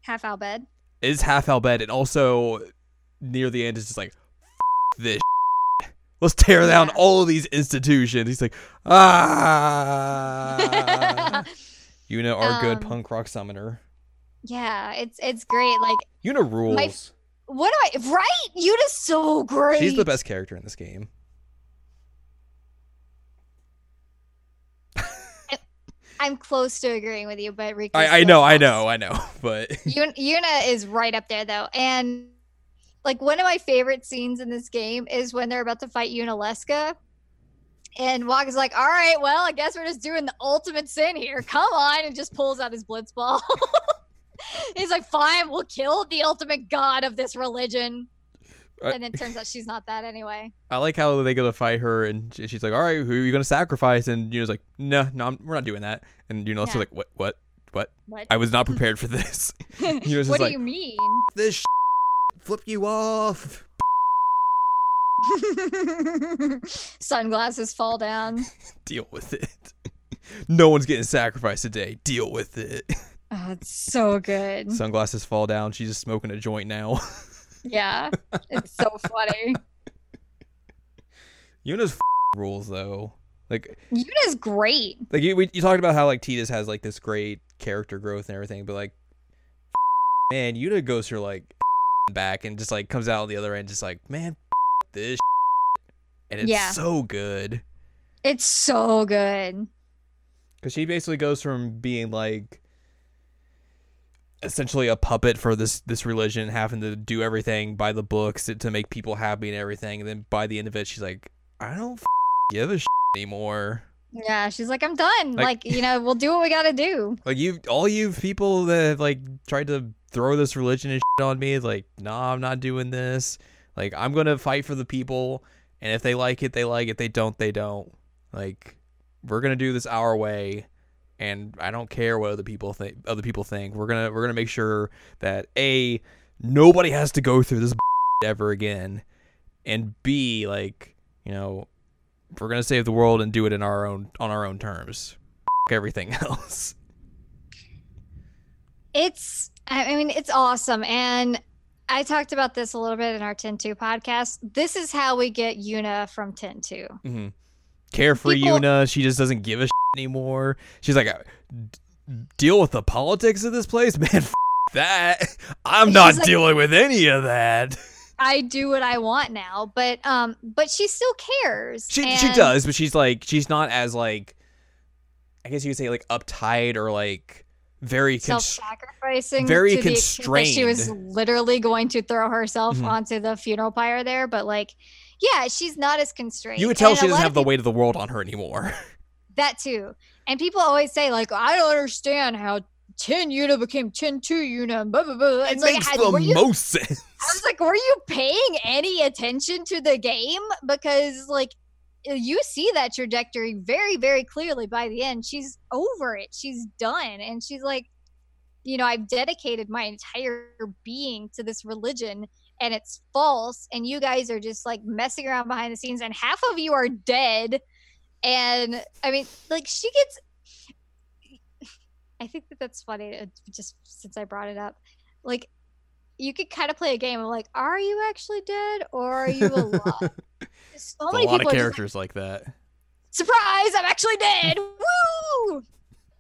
Half Al Bhed. is half Al Bhed, and also near the end is just like, "F- "This, let's tear down all of these institutions." He's like, "Ah." Yuna, our good Um, punk rock summoner. yeah, it's it's great. Like, Yuna rules. what do I right? Yuna's so great. She's the best character in this game. I'm close to agreeing with you, but Rikku. I, I know, I know, I know, but Yun- Yuna is right up there though, and like one of my favorite scenes in this game is when they're about to fight Yunalesca. And Wakka is like, all right, well, I guess we're just doing the ultimate sin here. Come on, and just pulls out his blitz ball. He's like, fine, we'll kill the ultimate god of this religion. Uh, And then turns out she's not that anyway. I like how they go to fight her, and she's like, "All right, who are you gonna sacrifice?" And Yuna's like, "No, no, I'm, we're not doing that." And Yuna's Yeah. like, "What? What? What? What? I was not prepared for this. What do like, you mean? this sh- flip you off." Sunglasses fall down. Deal with it. no one's getting sacrificed today. Deal with it. Oh, it's so good. Sunglasses fall down. She's just smoking a joint now. Yeah, it's so funny. Yuna's f- rules though. Like, Yuna's great. like you, we, you talked about how like Tidus has like this great character growth and everything, but like, man, Yuna goes through like back and just like comes out on the other end, just like, man, this, and it's Yeah. so good It's so good. because she basically goes from being like essentially a puppet for this this religion, having to do everything by the books to, to make people happy and everything, and then by the end of it, she's like, I don't f- give a anymore. Yeah, she's like, I'm done. Like- Like, you know, we'll do what we gotta do. Like you, all you people that have like tried to throw this religion and shit on me, is like, nah, I'm not doing this. Like I'm gonna fight for the people, and if they like it, they like it. They don't, they don't. Like we're gonna do this our way, and I don't care what other people think. Other people think we're gonna we're gonna make sure that a nobody has to go through this ever again, and b like you know we're gonna save the world and do it in our own on our own terms. Everything else. It's, I mean, it's awesome. And I talked about this a little bit in our 10 2 podcast. This is how we get Yuna from 10 2. Mm-hmm. Carefree People- Yuna, she just doesn't give a shit anymore. She's like, "Uh, deal with the politics of this place, man. F- that I'm not like- dealing with any of that. I do what I want now, but um, but she still cares. She she does, but she's like, she's not as like, I guess you could say like uptight or like very self-sacrificing very that she was literally going to throw herself Mhm. onto the funeral pyre there but like yeah she's not as constrained You would tell And she doesn't have the weight of the world on her anymore. that too and people always say like i don't understand how 10 Yuna became 10 2 Yuna and blah blah blah it it's like makes had- the you, most sense. I was like were you paying any attention to the game? Because like uh, you see that trajectory very very clearly by the end. She's over it. She's done. And she's like you know i've dedicated my entire being to this religion and it's false and you guys are just like messing around behind the scenes and half of you are dead. And i mean like she gets i think that that's funny uh, just since i brought it up like you could kind of play a game of like are you actually dead or are you alive? So a lot of just like, characters like that. surprise i'm actually dead! Woo!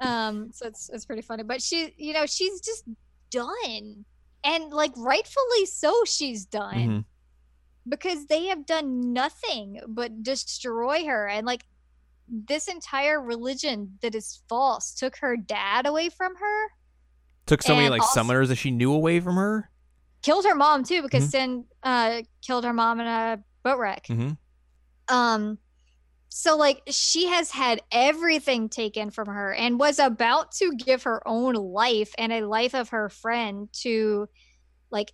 Um so it's it's pretty funny but she you know she's just done. And like rightfully so she's done. Mhm. because they have done nothing but destroy her and like this entire religion that is false took her dad away from her Took so many like summoners that she knew away from her. killed her mom too because Mhm. sin uh killed her mom in a boat wreck Mm-hmm. um so like she has had everything taken from her and was about to give her own life and a life of her friend to like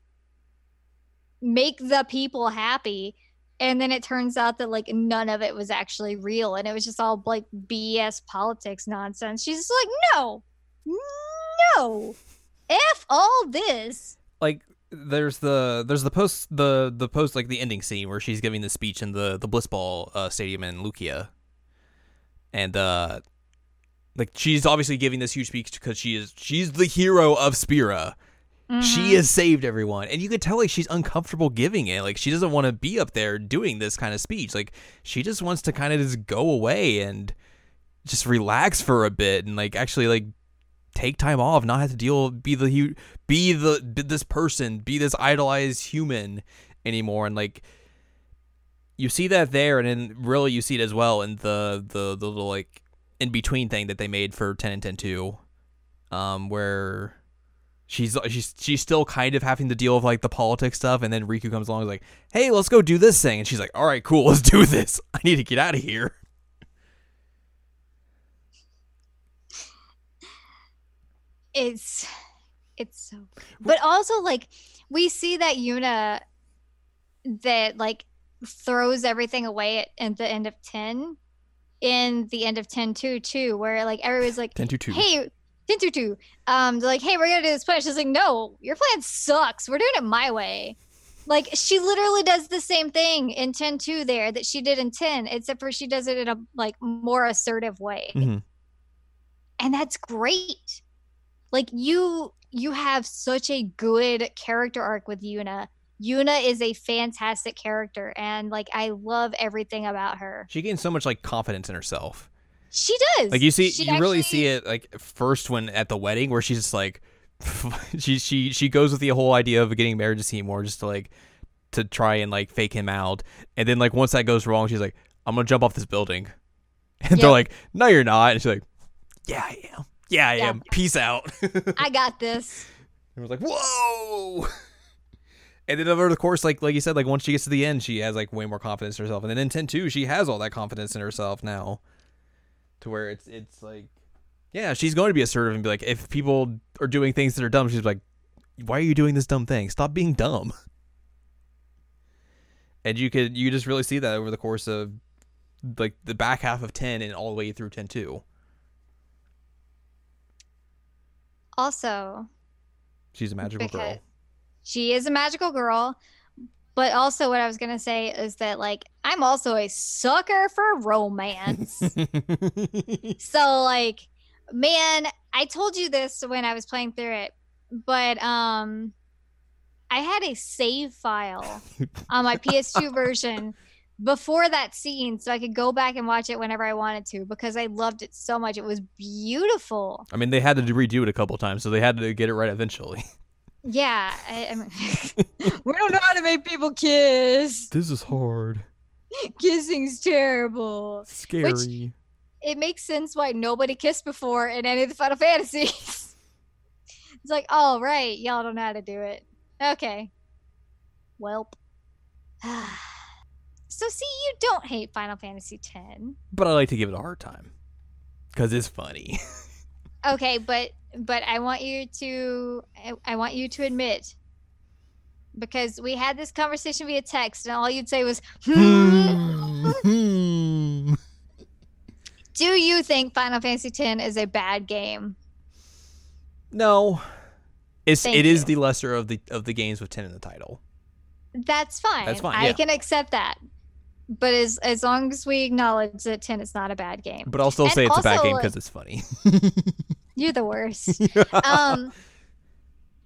make the people happy and then it turns out that like none of it was actually real and it was just all like bs politics nonsense. She's just like no no. F all this. Like there's the there's the post the the post like the ending scene where she's giving the speech in the the Blitzball uh, stadium in Luca, and uh, like she's obviously giving this huge speech because she is she's the hero of Spira. Mhm. She has saved everyone, and you can tell like she's uncomfortable giving it. Like she doesn't want to be up there doing this kind of speech. Like she just wants to kind of just go away and just relax for a bit and like actually like take time off, not have to deal, be the be the be this person, be this idolized human anymore, and like you see that there, and then really you see it as well in the the the little like in between thing that they made for ten and ten two, um, where she's she's she's still kind of having to deal with like the politics stuff, and then Rikku comes along and is like, "Hey, let's go do this thing," and she's like, "All right, cool, let's do this. I need to get out of here." It's it's so but also like we see that Yuna that like throws everything away at, at the end of 10 in the end of 10 2 too where like everybody's like 10 to 2. hey 10 2 2 um they're like hey we're gonna do this plan she's like no your plan sucks we're doing it my way like she literally does the same thing in 10 2 there that she did in 10 except for she does it in a like more assertive way Mhm. and that's great like you you have such a good character arc with Yuna. Yuna is a fantastic character and like I love everything about her. She gains so much like confidence in herself. She does. Like you see, She you really see it like first when at the wedding where she's just like, she she she goes with the whole idea of getting married to Seymour just to like to try and like fake him out, and then like once that goes wrong, she's like, I'm gonna jump off this building, and they're like, No, you're not, and she's like, Yeah, I am. Yeah, I Yeah. am. Peace out. I got this. I was like, Whoa. And then over the course, like like you said, like once she gets to the end, she has like way more confidence in herself. And then in ten two, she has all that confidence in herself now, to where it's it's like, yeah, she's going to be assertive and be like, if people are doing things that are dumb, she's like, why are you doing this dumb thing? Stop being dumb. And you could you just really see that over the course of like the back half of ten and all the way through ten two. Also, She's a magical girl. She is a magical girl. But also what I was gonna say is that like I'm also a sucker for romance. so like man i told you this when i was playing through it but um i had a save file on my ps2 version before that scene so i could go back and watch it whenever i wanted to because i loved it so much it was beautiful I mean, they had to redo it a couple times, so they had to get it right eventually. yeah I, I mean, we don't know how to make people kiss This is hard. kissing's terrible Scary. it makes sense why nobody kissed before in any of the Final Fantasies. it's like, oh right, y'all don't know how to do it. Okay. Welp. so see, you don't hate Final Fantasy X. But I like to give it a hard time. Because it's funny. Okay, but but I want you to I, I want you to admit because we had this conversation via text and all you'd say was hmm. Hmm. Do you think Final Fantasy X is a bad game? no. It's Thank it is you. the lesser of the of the games with ten in the title. That's fine. That's fine, I yeah. can accept that. But as as long as we acknowledge that 10 is not a bad game. But I'll still And say it's a bad game because it's funny. You're the worst. um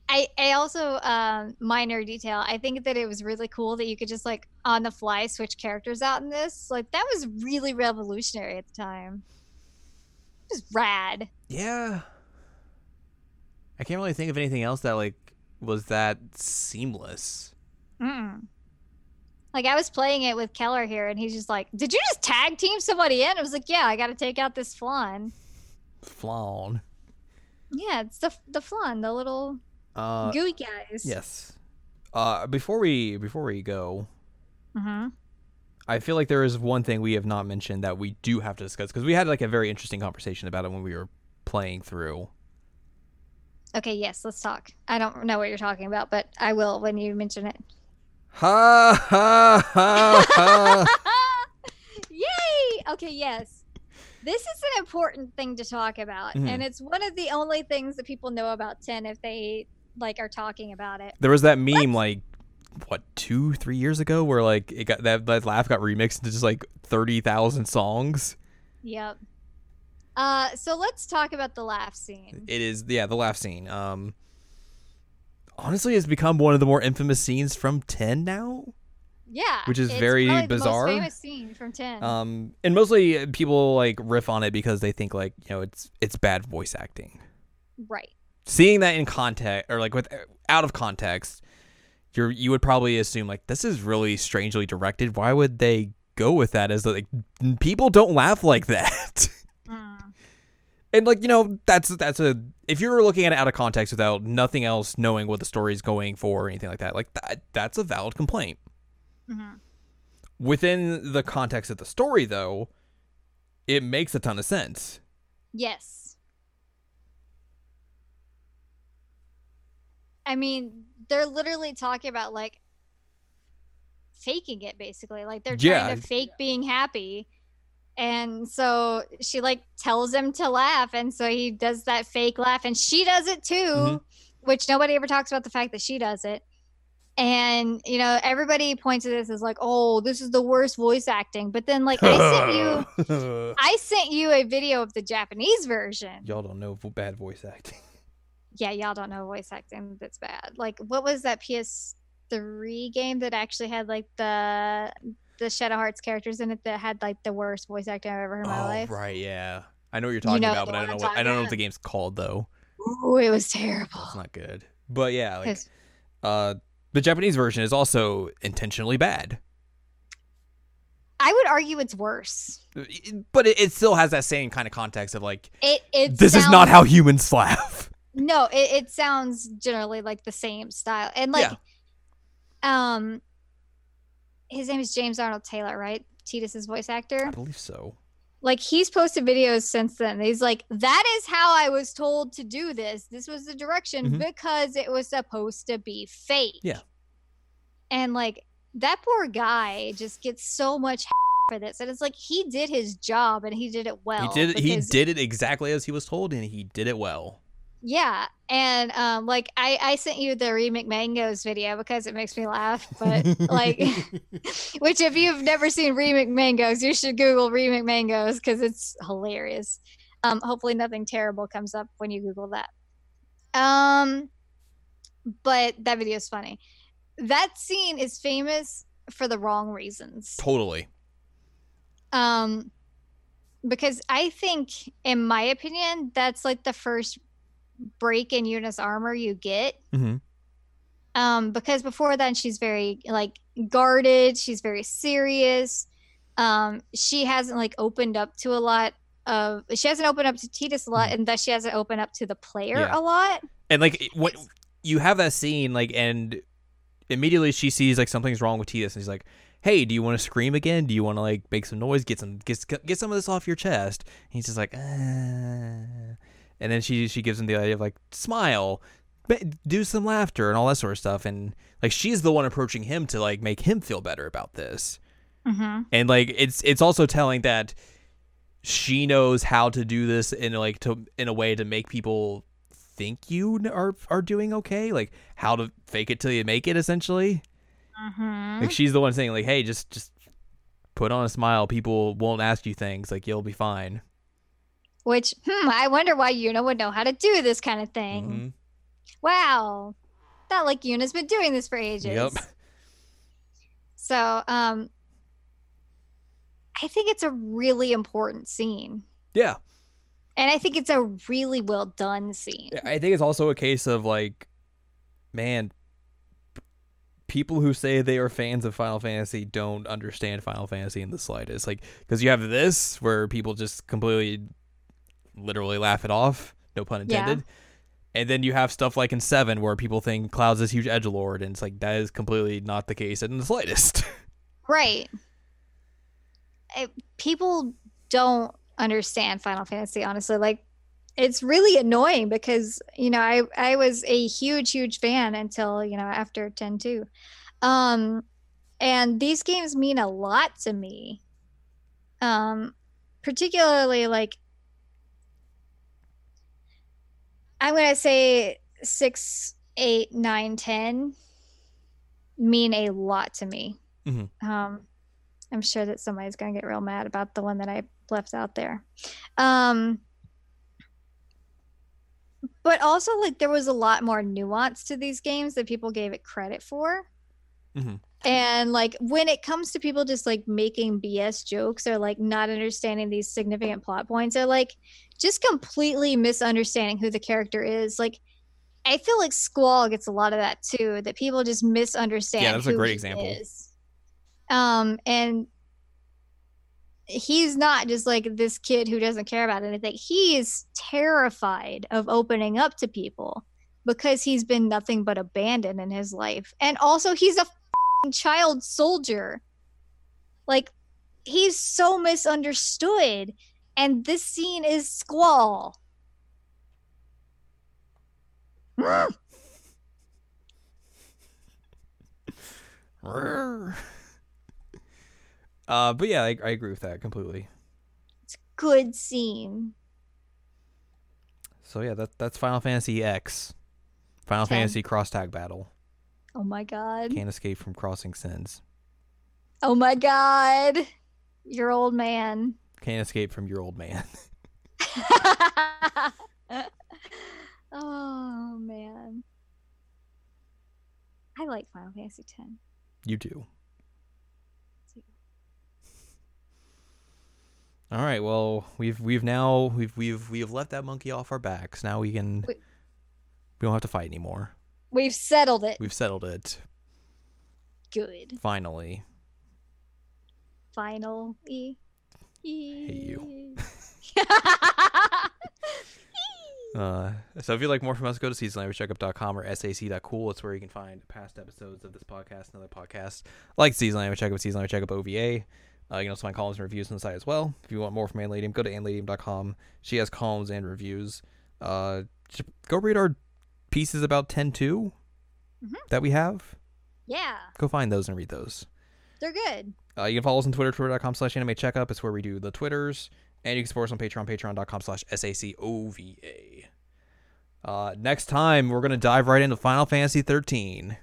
I I also um minor detail. I think that it was really cool that you could just like on the fly switch characters out in this. Like that was really revolutionary at the time. It was rad. yeah. I can't really think of anything else that like was that seamless. Mm. Like I was playing it with Keller here, and he's just like, "Did you just tag team somebody in?" I was like, "Yeah, I got to take out this flan." Flawn. Yeah, it's the the flan, the little Uh gooey guys. yes. Uh before we before we go, Mm-hmm. I feel like there is one thing we have not mentioned that we do have to discuss because we had like a very interesting conversation about it when we were playing through. Okay, yes, let's talk. I don't know what you're talking about, but I will when you mention it. Ha ha ha ha. Yay! Okay, yes. This is an important thing to talk about, Mhm. and it's one of the only things that people know about 10 if they like are talking about it. there was that meme like what two three years ago where like it got that that laugh got remixed into just like thirty thousand songs. Yep. Uh, so let's talk about the laugh scene. It is yeah the laugh scene. Um, honestly, it's become one of the more infamous scenes from ten now. Yeah, Which is it's very bizarre. The most famous scene from 10. Um, and mostly people like riff on it because they think like you know it's it's bad voice acting. right. Seeing that in context or like with out of context, you're you would probably assume like this is really strangely directed. Why would they go with that as like people don't laugh like that? Mm. And like you know, that's that's a if you're looking at it out of context without nothing else knowing what the story is going for or anything like that, like that that's a valid complaint. Mhm. Within the context of the story, though, it makes a ton of sense. Yes. I mean, they're literally talking about like faking it basically. Like they're trying Yeah. to fake being happy. And so she like tells him to laugh and so he does that fake laugh and she does it too, Mhm. which nobody ever talks about the fact that she does it. And you know, everybody points to this as like, "Oh, this is the worst voice acting." But then like I sent you I sent you a video of the Japanese version. Y'all don't know bad voice acting. Yeah, y'all don't know voice acting that's bad. Like, what was that PS3 game that actually had like the the Shadow Hearts characters in it that had like the worst voice acting I've ever heard in my oh life? right, yeah. I know what you're talking know about, but I don't know what I don't know what the game's called though. Ooh, it was terrible. It's not good. But yeah, like uh the Japanese version is also intentionally bad. I would argue it's worse. But it, it still has that same kind of context of like It it this is not how humans laugh. No, it, it sounds generally like the same style. And like um his name is James Arnold Taylor, right? Tidus's voice actor. I believe so. like he's posted videos since then. He's like, that is how I was told to do this. This was the direction Mhm. because it was supposed to be fake. Yeah. And like that poor guy just gets so much for this. And it's like he did his job and he did it well. he did he did it exactly as he was told and he did it well. Yeah. And um like I I sent you the remake mangoes video because it makes me laugh. But like Which, if you've never seen Remake Mangoes, you should Google Remake Mangoes because it's hilarious. Um, hopefully, nothing terrible comes up when you Google that. Um, but that video is funny. That scene is famous for the wrong reasons. totally. Um, because I think, in my opinion, that's like the first break in Yuna's armor you get hmm um because before then she's very like guarded she's very serious um she hasn't like opened up to a lot of she hasn't opened up to tidus a lot and thus she hasn't opened up to the player Yeah. a lot And like what you have that scene like and immediately she sees like something's wrong with Tidus and she's like, "Hey, do you want to scream again? Do you want to like make some noise, get some get get some of this off your chest?" And he's just like, uh. And then she she gives him the idea of like smile, do some laughter and all that sort of stuff and like she's the one approaching him to like make him feel better about this. mm-hmm. and like it's it's also telling that she knows how to do this in like to in a way to make people think you are are doing okay like how to fake it till you make it essentially Mm-hmm. like she's the one saying like hey just just put on a smile people won't ask you things like you'll be fine which hmm i wonder why yuna would know how to do this kind of thing Mhm. wow not like yuna's been doing this for ages Yep. so um i think it's a really important scene yeah And I think it's a really well done scene. i think it's also a case of like man people who say they are fans of Final Fantasy don't understand Final Fantasy in the slightest. Like, because you have this where people just completely, literally laugh it off, no pun Yeah. intended. And then you have stuff like in Seven where people think Cloud's this huge edge lord, and it's like that is completely not the case in the slightest. Right. I- people don't understand Final Fantasy, honestly. Like, it's really annoying because, you know, I, I was a huge, huge fan until, you know, after 10 2. Um, and these games mean a lot to me. Um, particularly like I'm gonna say six, eight, nine, ten mean a lot to me. Mhm. Um, I'm sure that somebody's gonna get real mad about the one that I left out there. Um, but also, like, there was a lot more nuance to these games that people gave it credit for. Mhm. And like when it comes to people just like making BS jokes or like not understanding these significant plot points or like just completely misunderstanding who the character is, like I feel like Squall gets a lot of that too. That people just misunderstand. Yeah, that's a great example. is. Um, and he's not just like this kid who doesn't care about anything. He is terrified of opening up to people because he's been nothing but abandoned in his life. And also, he's a child soldier. Like, he's so misunderstood. And this scene is Squall. uh, but yeah, I, I agree with that completely. It's a good scene. So yeah, that that's Final Fantasy X, Final Ten. Fantasy Cross Tag Battle. Oh my god. Can't escape from crossing sins. Oh my god. Your old man. Can't escape from your old man. oh man. I like Final Fantasy X. you do. All right. Well, we've we've now we've we've we've left that monkey off our backs. Now we can. Wait. We don't have to fight anymore. We've settled it. We've settled it Good. finally. Finally. you. Uh, so if you'd like more from us, go to seasonlanguagecheckup.com or sac.cool. It's where you can find past episodes of this podcast and other podcasts like Seasonal Anime Checkup, Seasonal Anime Checkup OVA. Uh, you can also find columns and reviews on the site as well. If you want more from Ann Ladium, go to annladium.com. She has columns and reviews. Uh, go read our pieces about 10.2 Mhm. that we have. yeah, Go find those and read those. they're good. Uh, you can follow us on Twitter, twitter.com slash anime checkup. It's where we do the Twitters. And you can support us on Patreon, patreon.com slash SACOVA. Uh, next time, we're going to dive right into Final Fantasy 13.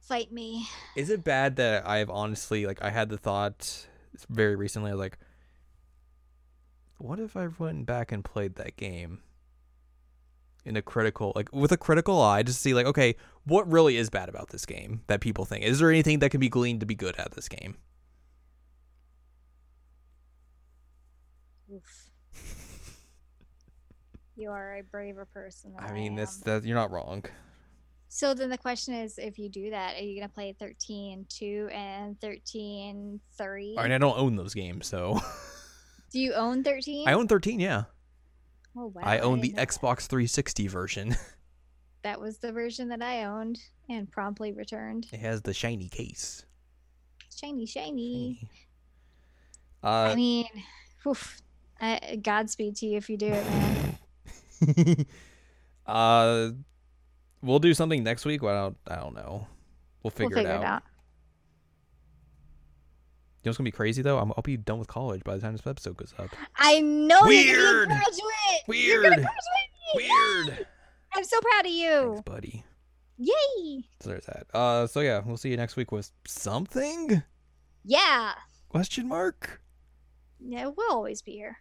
Fight me. Is it bad that I've honestly, like, I had the thought very recently, I was like, what if I went back and played that game? In a critical, like, with a critical eye, just to see, like, okay, what really is bad about this game that people think? Is there anything that can be gleaned to be good at this game? Oof. You are a braver person. Than I mean, am. that's that you're not wrong. So then the question is, if you do that, are you gonna play 13 2 and 13 3? I mean, I don't own those games, so Do you own 13? I own 13. Yeah, Oh wow! I own the that. Xbox 360 version. That was the version that I owned and promptly returned. it has the shiny case. Shiny, shiny. Uh, I mean, oof. I, Godspeed to you if you do it, man. uh, we'll do something next week. Well, I don't, I don't know. We'll figure, we'll figure it, out. You know what's gonna be crazy though? I'm, I'll be done with college by the time this episode goes up. I know you're Weird. gonna graduate. You're Weird. gonna graduate. Weird. I'm so proud of you. Thanks, buddy. Yay! So there's that. Uh, so yeah, we'll see you next week with something? Yeah. Question mark. Yeah, we'll always be here.